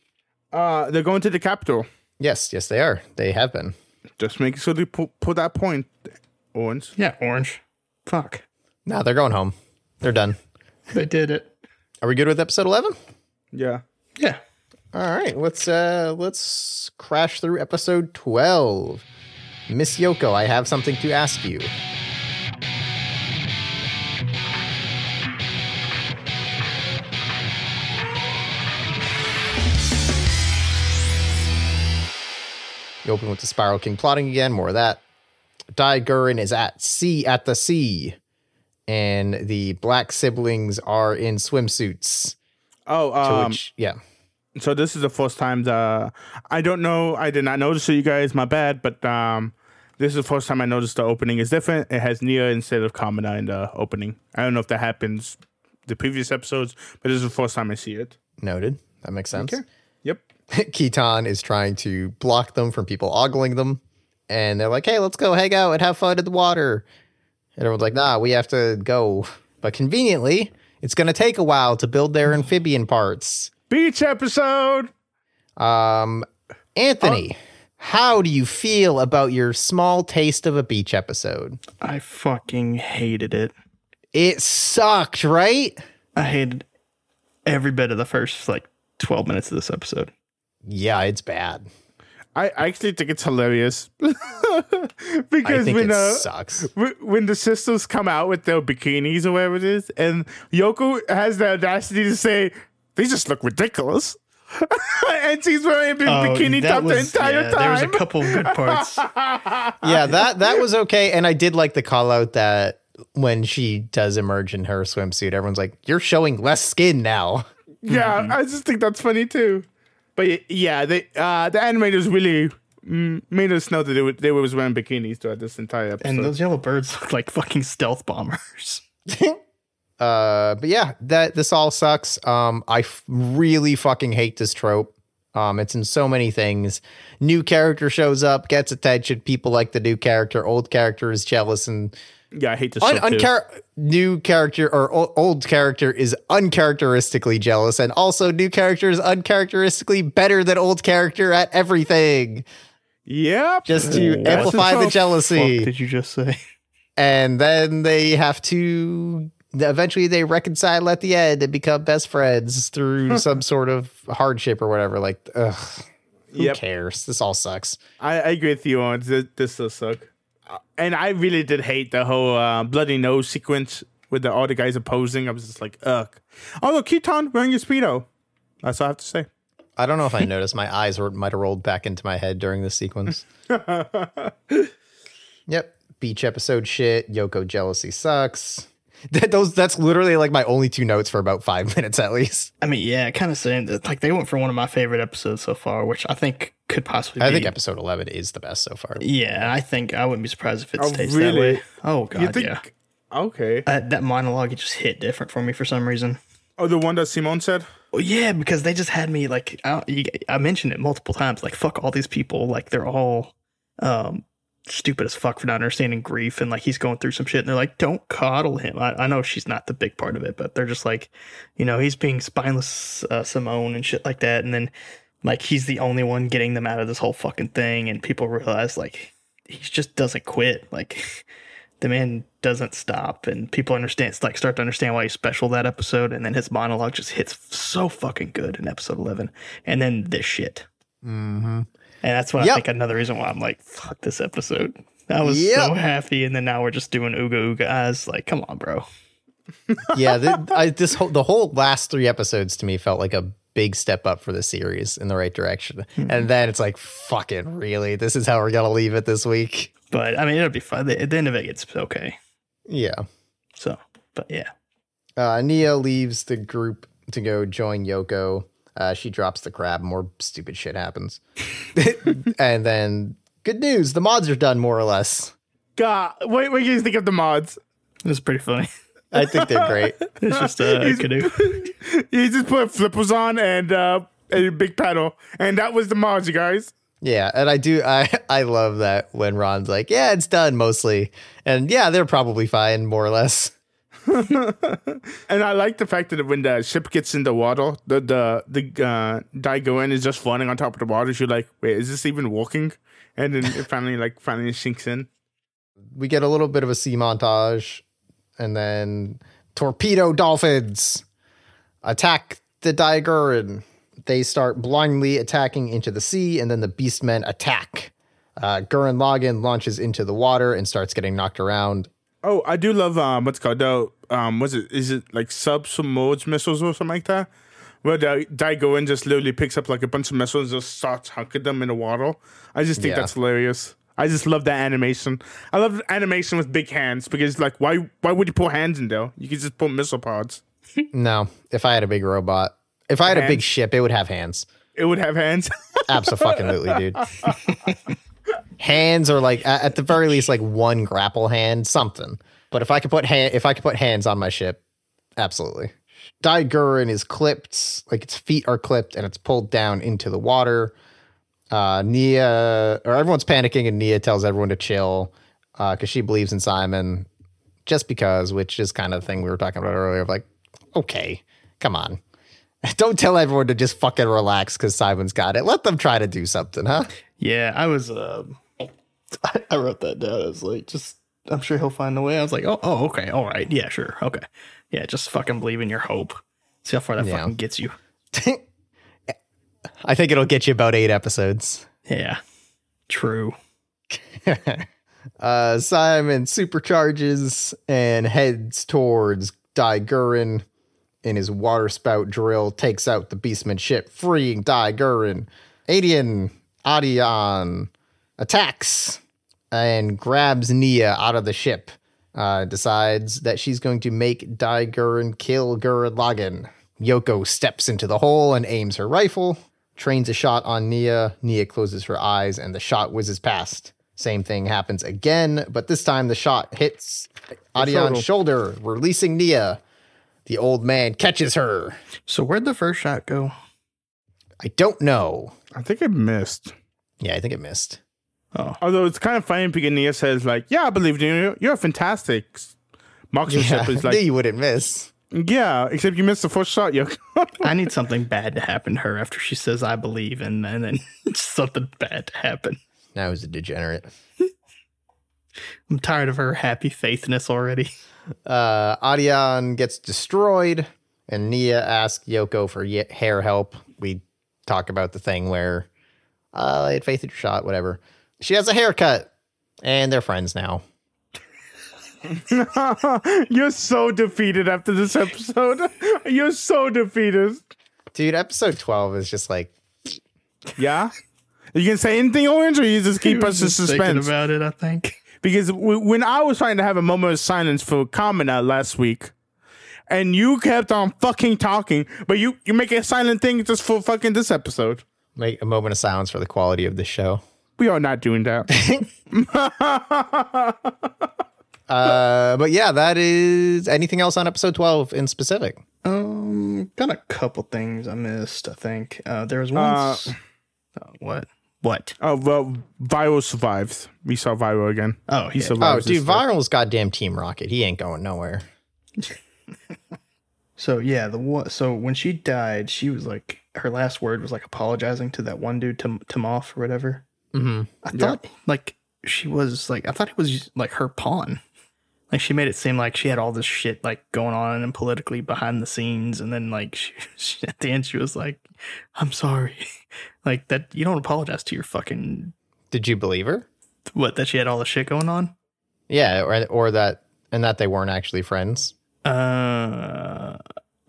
uh, they're going to the capital. Yes, yes, they are. They have been. Just make sure they put, put that point, Orange. Yeah, orange. Fuck. Now they're going home. They're done. They did it. Are we good with episode 11? Yeah. Yeah. All right, let's uh let's crash through episode 12. Miss Yoko, I have something to ask you. You open with the Spiral King plotting again, more of that. Daiguren is at sea at the sea. And the black siblings are in swimsuits. Oh, um, which, yeah. So this is the first time the I don't know. I did not notice it, you guys. My bad. But um, this is the first time I noticed the opening is different. It has Nia instead of Kamina in the opening. I don't know if that happens the previous episodes, but this is the first time I see it. Noted. That makes sense. Okay. Yep. Kitan is trying to block them from people ogling them. And they're like, hey, let's go hang out and have fun in the water. And everyone's like, nah, we have to go. But conveniently, it's going to take a while to build their amphibian parts. Beach episode. Um, Anthony, how do you feel about your small taste of a beach episode? I fucking hated it. It sucked, right? I hated every bit of the first like 12 minutes of this episode. Yeah, it's bad. I actually think it's hilarious because I think when it uh, sucks. wh- when the sisters come out with their bikinis or whatever it is, and Yoko has the audacity to say, "They just look ridiculous." and she's wearing a big Oh, bikini that top the entire yeah, time. There was a couple of good parts. yeah, that that was okay, and I did like the call out that when she does emerge in her swimsuit, everyone's like, "You're showing less skin now." Yeah, Mm-hmm. I just think that's funny too. But yeah, they uh, the animators really mm, made us know that they, were, they was wearing bikinis throughout this entire episode. And those yellow birds look like fucking stealth bombers. Uh, but yeah, that this all sucks. Um, I f- really fucking hate this trope. Um, it's in so many things. New character shows up, gets attention. People like the new character. Old character is jealous and yeah, I hate this un- show too. unchar- new character or o- old character is uncharacteristically jealous, and also new character is uncharacteristically better than old character at everything. Yep. Just to That's amplify the the. Fuck jealousy, did you just say? and then they have to. Eventually, they reconcile at the end and become best friends through some sort of hardship or whatever. Like, ugh, who Yep. cares? This all sucks. I, I agree with you on this. This does suck. Uh, And I really did hate the whole uh, bloody nose sequence with the, all the guys opposing. I was just like, ugh. Although Kitan wearing your speedo. That's all I have to say. I don't know if I noticed. My eyes were, might have rolled back into my head during this sequence. yep. Beach episode shit. Yoko jealousy sucks. That, those that's literally like my only two notes for about five minutes at least. I mean, yeah, kind of saying that like they went for one of my favorite episodes so far, which I think could possibly. I be, think episode eleven is the best so far. Yeah, I think I wouldn't be surprised if it Oh, stays that really? way. Oh god, You think? yeah. Okay. Uh, that monologue it just hit different for me for some reason. Oh, the one that Simone said? Well, yeah, because they just had me like I, I mentioned it multiple times. Like fuck all these people. Like they're all um stupid as fuck for not understanding grief, and like he's going through some shit, and they're like, don't coddle him. I, I know she's not the big part of it, but they're just like, you know, he's being spineless uh, Simone and shit like that, and then like he's the only one getting them out of this whole fucking thing, and people realize like he just doesn't quit. Like the man doesn't stop. And people understand like start to understand why he's special that episode. And then his monologue just hits so fucking good in episode 11 and then this shit Mm-hmm. and that's what Yep. i think another reason why i'm like fuck this episode i was Yep. so happy and then now we're just doing ooga ooga eyes like come on bro Yeah, th- I, this whole the whole last three episodes to me felt like a big step up for the series in the right direction, and then it's like fucking really, this is how we're gonna leave it this week. but i mean it'll be fun at the end of it it's okay Yeah. so but yeah Uh, Nia leaves the group to go join Yoko. Uh, she drops the crab. More stupid shit happens. and then, good news: the mods are done more or less. God, what, what do you think of the mods? it was pretty funny I think they're great. it's just a He's- canoe He just put flippers on and uh, a big paddle, And that was the mods, you guys. Yeah, and I do. I I love that when Ron's like, "Yeah, it's done mostly," and yeah, they're probably fine, more or less. And I like the fact that when the ship gets in the water, the the the uh, Daiguren is just floating on top of the water. You're like, wait, is this even walking? And then it finally like finally sinks in. We get a little bit of a sea montage, and then torpedo dolphins attack the and they start blindly attacking into the sea, and then the Beastmen attack. Uh, Gurren Lagann launches into the water and starts getting knocked around. Oh, I do love um what's called the um what's it is it like submerged missiles or something like that? Where the Daiguren just literally picks up like a bunch of missiles and just starts hunking them in the water. I just think Yeah. that's hilarious. I just love that animation. I love animation with big hands because like why why would you put hands in there? You could just put missile pods. No, if I had a big robot, if I had a big ship, it would have hands. It would have hands. Absolutely, dude. hands or like at the very least like one grapple hand, something. But if I could put hand, if I could put hands on my ship, absolutely. Daiguren is clipped, like its feet are clipped, and it's pulled down into the water. Uh, Nia, or everyone's panicking, and Nia tells everyone to chill because she believes in Simon, just because, which is kind of the thing we were talking about earlier. Of like, okay, come on, don't tell everyone to just fucking relax because Simon's got it. Let them try to do something, huh? Yeah, I was. I, I wrote that down. I was like, just. I'm sure he'll find a way. I was like, oh, oh, okay, all right, yeah, sure, okay, yeah, just fucking believe in your hope. See how far that Yeah. fucking gets you. I think it'll get you about eight episodes. Yeah, true. Uh, Simon supercharges and heads towards Daiguren. in his water spout drill, takes out the beastman ship, freeing Dai Gurin. Adiane, Adiane attacks and grabs Nia out of the ship. Uh, decides that she's going to make Daiguren kill Gurren Lagann. Yoko steps into the hole and aims her rifle, trains a shot on Nia. Nia closes her eyes and the shot whizzes past. Same thing happens again, but this time the shot hits Adiane's shoulder, releasing Nia. The old man catches her. So where'd the first shot go? I don't know. I think it missed. Yeah, I think it missed. Oh, Although it's kind of funny because Nia says like, "Yeah, I believe in you. You're a fantastic." Marksmanship Yeah, is I knew like, you wouldn't miss. "Yeah, except you missed the first shot, Yoko." I need something bad to happen to her after she says I believe, and and then something bad to happen. Now he's a degenerate. I'm tired of her happy faithness already. Uh, Adiane gets destroyed, and Nia asks Yoko for ye- hair help. We talk about the thing where uh, I had faith in your shot, whatever. She has a haircut, and they're friends now. You're so defeated after this episode. You're so defeated. Dude, episode 12 is just like, Yeah. You can say anything, Orange, or you just keep He us in suspense. about it. I think. Because w- when I was trying to have a moment of silence for Kamina uh, last week, and you kept on fucking talking, but you you make a silent thing just for fucking this episode. make a moment of silence for the quality of the show. We are not doing that. Uh, but yeah, that is anything else on episode 12 in specific. Um, got a couple things I missed. I think uh, there was once. oh, what? What? oh well, Viral survives. We saw Viral again. Oh, he yeah. Oh, dude, this. Viral's goddamn Team Rocket. He ain't going nowhere. So yeah, the one. So when she died, she was like, her last word was like apologizing to that one dude, Tim Thymilph or whatever. Mm-hmm. I thought like she was like, I thought it was like her pawn. Like she made it seem like she had all this shit like going on and politically behind the scenes, and then like she, she, at the end she was like, "I'm sorry," like that. You don't apologize to your fucking Did you believe her? what that she had all the shit going on. Yeah, or, or that, and that they weren't actually friends. Uh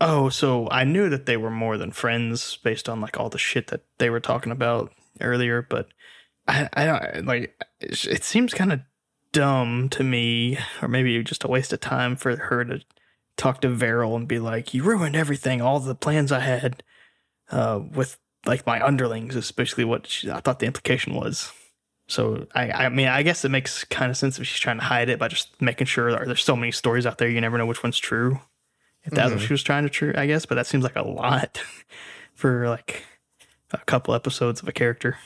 oh, so I knew that they were more than friends based on like all the shit that they were talking about earlier, but I I don't like it it seems kind of dumb to me, or maybe just a waste of time for her to talk to Viral and be like, "You ruined everything, all the plans I had uh, with like my underlings." Is basically what she, I thought the implication was. So I, I mean, I guess it makes kind of sense if she's trying to hide it by just making sure there's so many stories out there, you never know which one's true. If that's what she was trying to true, I guess. But that seems like a lot for like a couple episodes of a character.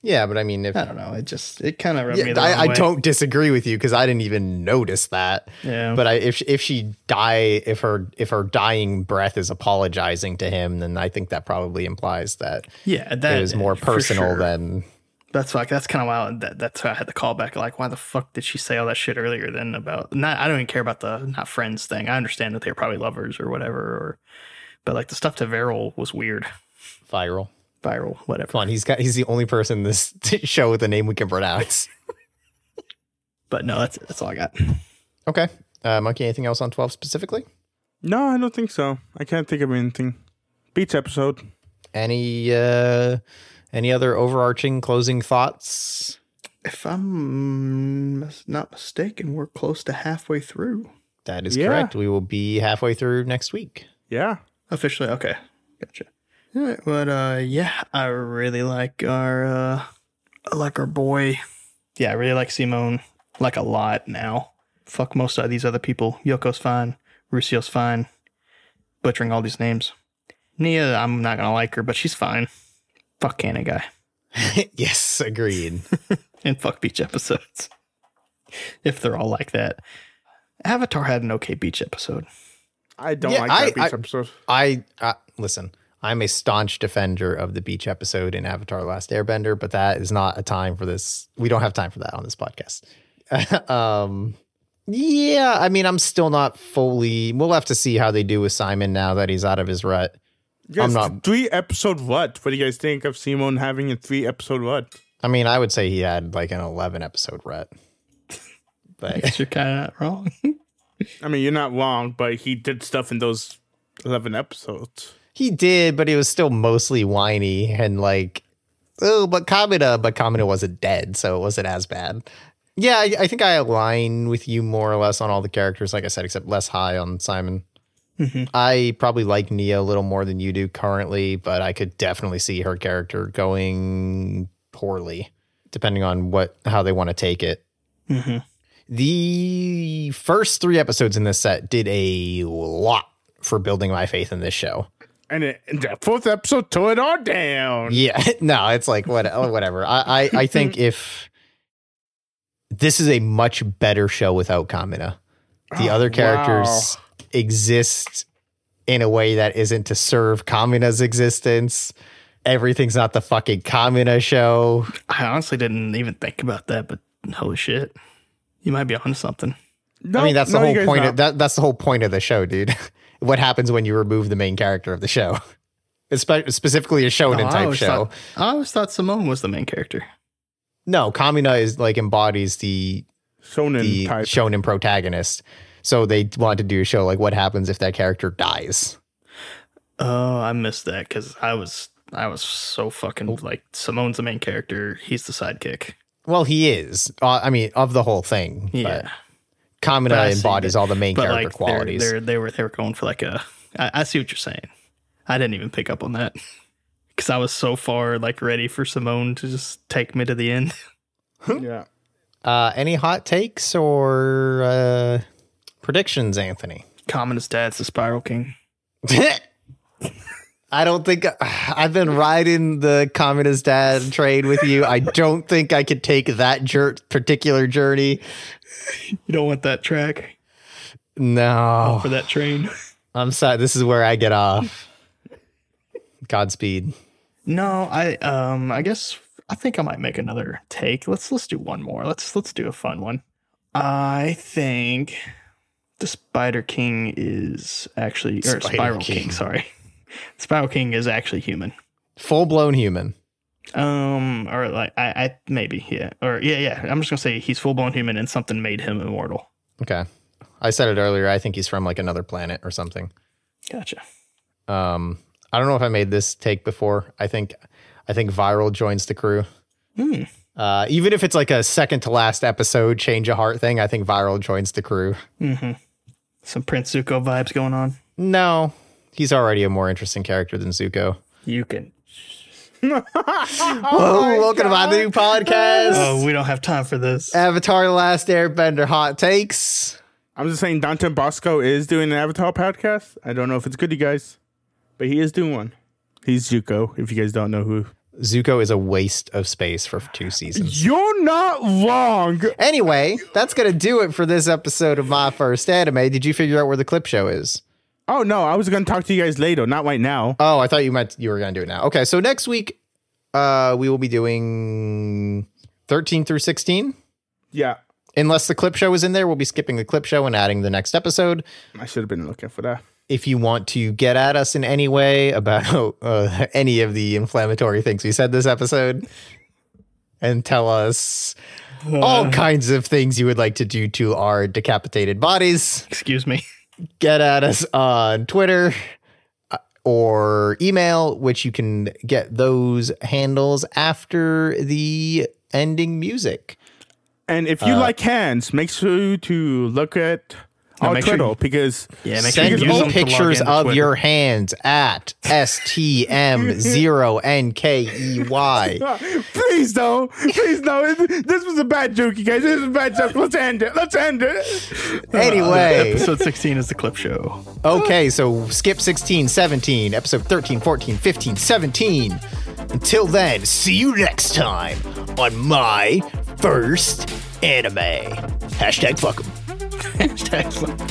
Yeah, but I mean, if I don't know. It just it kind of rubbed me yeah, the wrong I, I don't disagree with you because I didn't even notice that. Yeah. But I, if she- if she die, if her if her dying breath is apologizing to him, then I think that probably implies that Yeah, that it was more personal sure. than. That's like that's kind of wild. That, that's why I had the call back. Like, why the fuck did she say all that shit earlier? Then about not. I don't even care about the not friends thing. I understand that they were probably lovers or whatever. Or, but like the stuff to Viral was weird. Viral. Viral, whatever. Come on, he's got he's the only person in this show with a name we can pronounce. But no, that's that's all I got. okay, uh, monkey. Anything else on twelve specifically? No, I don't think so. I can't think of anything. Beach episode. Any uh, any other overarching closing thoughts? If I'm not mistaken, we're close to halfway through That is Yeah. correct. We will be halfway through next week. Yeah. officially. Okay, gotcha. All right, but uh, yeah, I really like our uh, I like our boy. Yeah, I really like Simone. Like a lot now. Fuck most of these other people. Yoko's fine. Rusio's fine. Butchering all these names. Nia, I'm not gonna like her, but she's fine. Fuck Cannon guy. yes, agreed. and fuck beach episodes. if they're all like that. Avatar had an okay beach episode. I don't Yeah, like I- that beach I- episode. I uh, listen. I'm a staunch defender of the beach episode in Avatar: Last Airbender, but that is not a time for this. We don't have time for that on this podcast. um, yeah, I mean, I'm still not fully. We'll have to see how they do with Simon now that he's out of his rut. Guys, not- three episode what? What do you guys think of Simon having a three episode what? I mean, I would say he had like an 11 episode rut, I but guess you're kind of not wrong. I mean, you're not wrong, but he did stuff in those Eleven episodes. He did, but he was still mostly whiny and like, oh, but Kamina, but Kamina wasn't dead, so it wasn't as bad. Yeah, I, I think I align with you more or less on all the characters, like I said, except less high on Simon. I probably like Nia a little more than you do currently, but I could definitely see her character going poorly, depending on what how they want to take it. Mhm. The first three episodes in this set did a lot for building my faith in this show. And, it, and the fourth episode tore it all down. Yeah, no, it's like what, oh, whatever. I, I, I think if this is a much better show without Kamina, the Oh, other characters wow. exist in a way that isn't to serve Kamina's existence. Everything's not the fucking Kamina show. I honestly didn't even think about that, but holy shit. You might be onto something. No, I mean, that's the no, you whole point. not. Of, that that's the whole point of the show, dude. what happens when you remove the main character of the show? Espe- specifically a shonen Oh, type always show. Thought, I always thought Simone was the main character. No, Kamina is like embodies the Shonen the type. shonen protagonist. So they want to do a show like what happens if that character dies. Oh, I missed that because I was I was so Oh. fucking like Simone's the main character. He's the sidekick. Well, he is. Uh, I mean, of the whole thing. Yeah, But Kamina But I see embodies all the main but character like qualities. They're, they're, they were they were going for like a. I, I see what you're saying. I didn't even pick up on that because I was so far like ready for Simone to just take me to the end. yeah. Uh, any hot takes or uh, predictions, Anthony? Kamina's dad's the Spiral King. I don't think I've been riding the Kamina's dad trade with you. I don't think I could take that jur- particular journey. You don't want that track No, for that train. I'm sorry. This is where I get off. Godspeed. No, I um I guess I think I might make another take. Let's let's do one more. Let's let's do a fun one. I think the Spider King is actually or Spider Spiral King. King. sorry. Spiral King is actually human. Full blown human. Um or like I, I maybe, yeah. Or yeah, yeah. I'm just gonna say he's full blown human and something made him immortal. Okay. I said it earlier. I think he's from like another planet or something. Gotcha. Um, I don't know if I made this take before. I think, I think viral joins the crew. Hmm. Uh, even if it's like a second to last episode change of heart thing, I think viral joins the crew. Mm-hmm. Some Prince Zuko vibes going on. No, he's already a more interesting character than Zuko. You can oh Whoa, welcome to my new podcast, Oh, we don't have time for this. Avatar: The Last Airbender Hot Takes. I'm just saying Dante Basco is doing an Avatar podcast. I don't know if it's good, you guys, but he is doing one. He's Zuko, if you guys don't know who. Zuko is a waste of space for two seasons. You're not wrong. Anyway, that's gonna do it for this episode of my first anime. Did you figure out where the clip show is? Oh no, I was gonna talk to you guys later, not right now. Oh, I thought you meant you were going to do it now. Okay, so next week, uh, we will be doing thirteen through sixteen. Yeah, Unless the clip show is in there, we'll be skipping the clip show and adding the next episode. I should have been looking for that. If you want to get at us in any way about uh, any of the inflammatory things we said this episode, and tell us all kinds of things you would like to do to our decapitated bodies, Excuse me. Get at us on Twitter uh, or email, which you can get those handles after the ending music. And if you Uh, like hands, make sure to look at our make sure Twitter you- because Yeah, make sure Send you use me them to log pictures of Twitter. your hands at STM0NKEY. please don't, please don't. This was a bad joke, you guys. This is a bad joke. Let's end it. Let's end it. Uh, anyway, Episode 16 is the clip show. okay, so skip 16, 17, episode 13, 14, 15, 17. Until then, see you next time on my first anime. Hashtag fuck 'em. Hashtag fuck.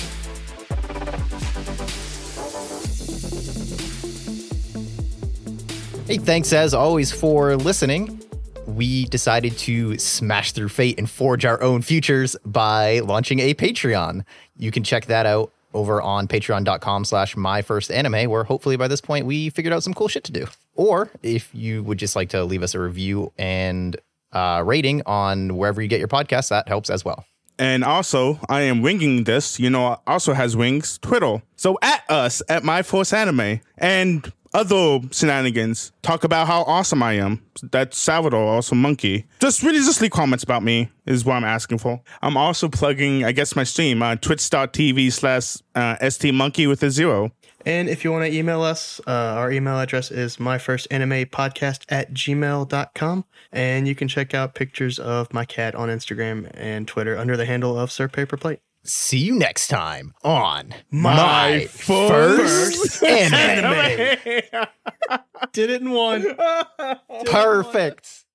Hey, thanks as always for listening. We decided to smash through fate and forge our own futures by launching a Patreon. You can check that out over on patreon.com slash my first anime, where hopefully by this point we figured out some cool shit to do. Or if you would just like to leave us a review and uh, rating on wherever you get your podcast, that helps as well. And also, I am winging this. You know, also has wings. Twiddle. So at us at My Force Anime and other shenanigans. Talk about how awesome I am. That's Salvador, also monkey. Just really just leave comments about me is what I'm asking for. I'm also plugging, I guess, my stream on twitch.tv slash uh, stmonkey with a zero. And if you want to email us, uh, our email address is myfirstanimepodcast at gmail.com. And you can check out pictures of my cat on Instagram and Twitter under the handle of Sir Paper Plate. See you next time on My first anime. Did it in one. Perfect.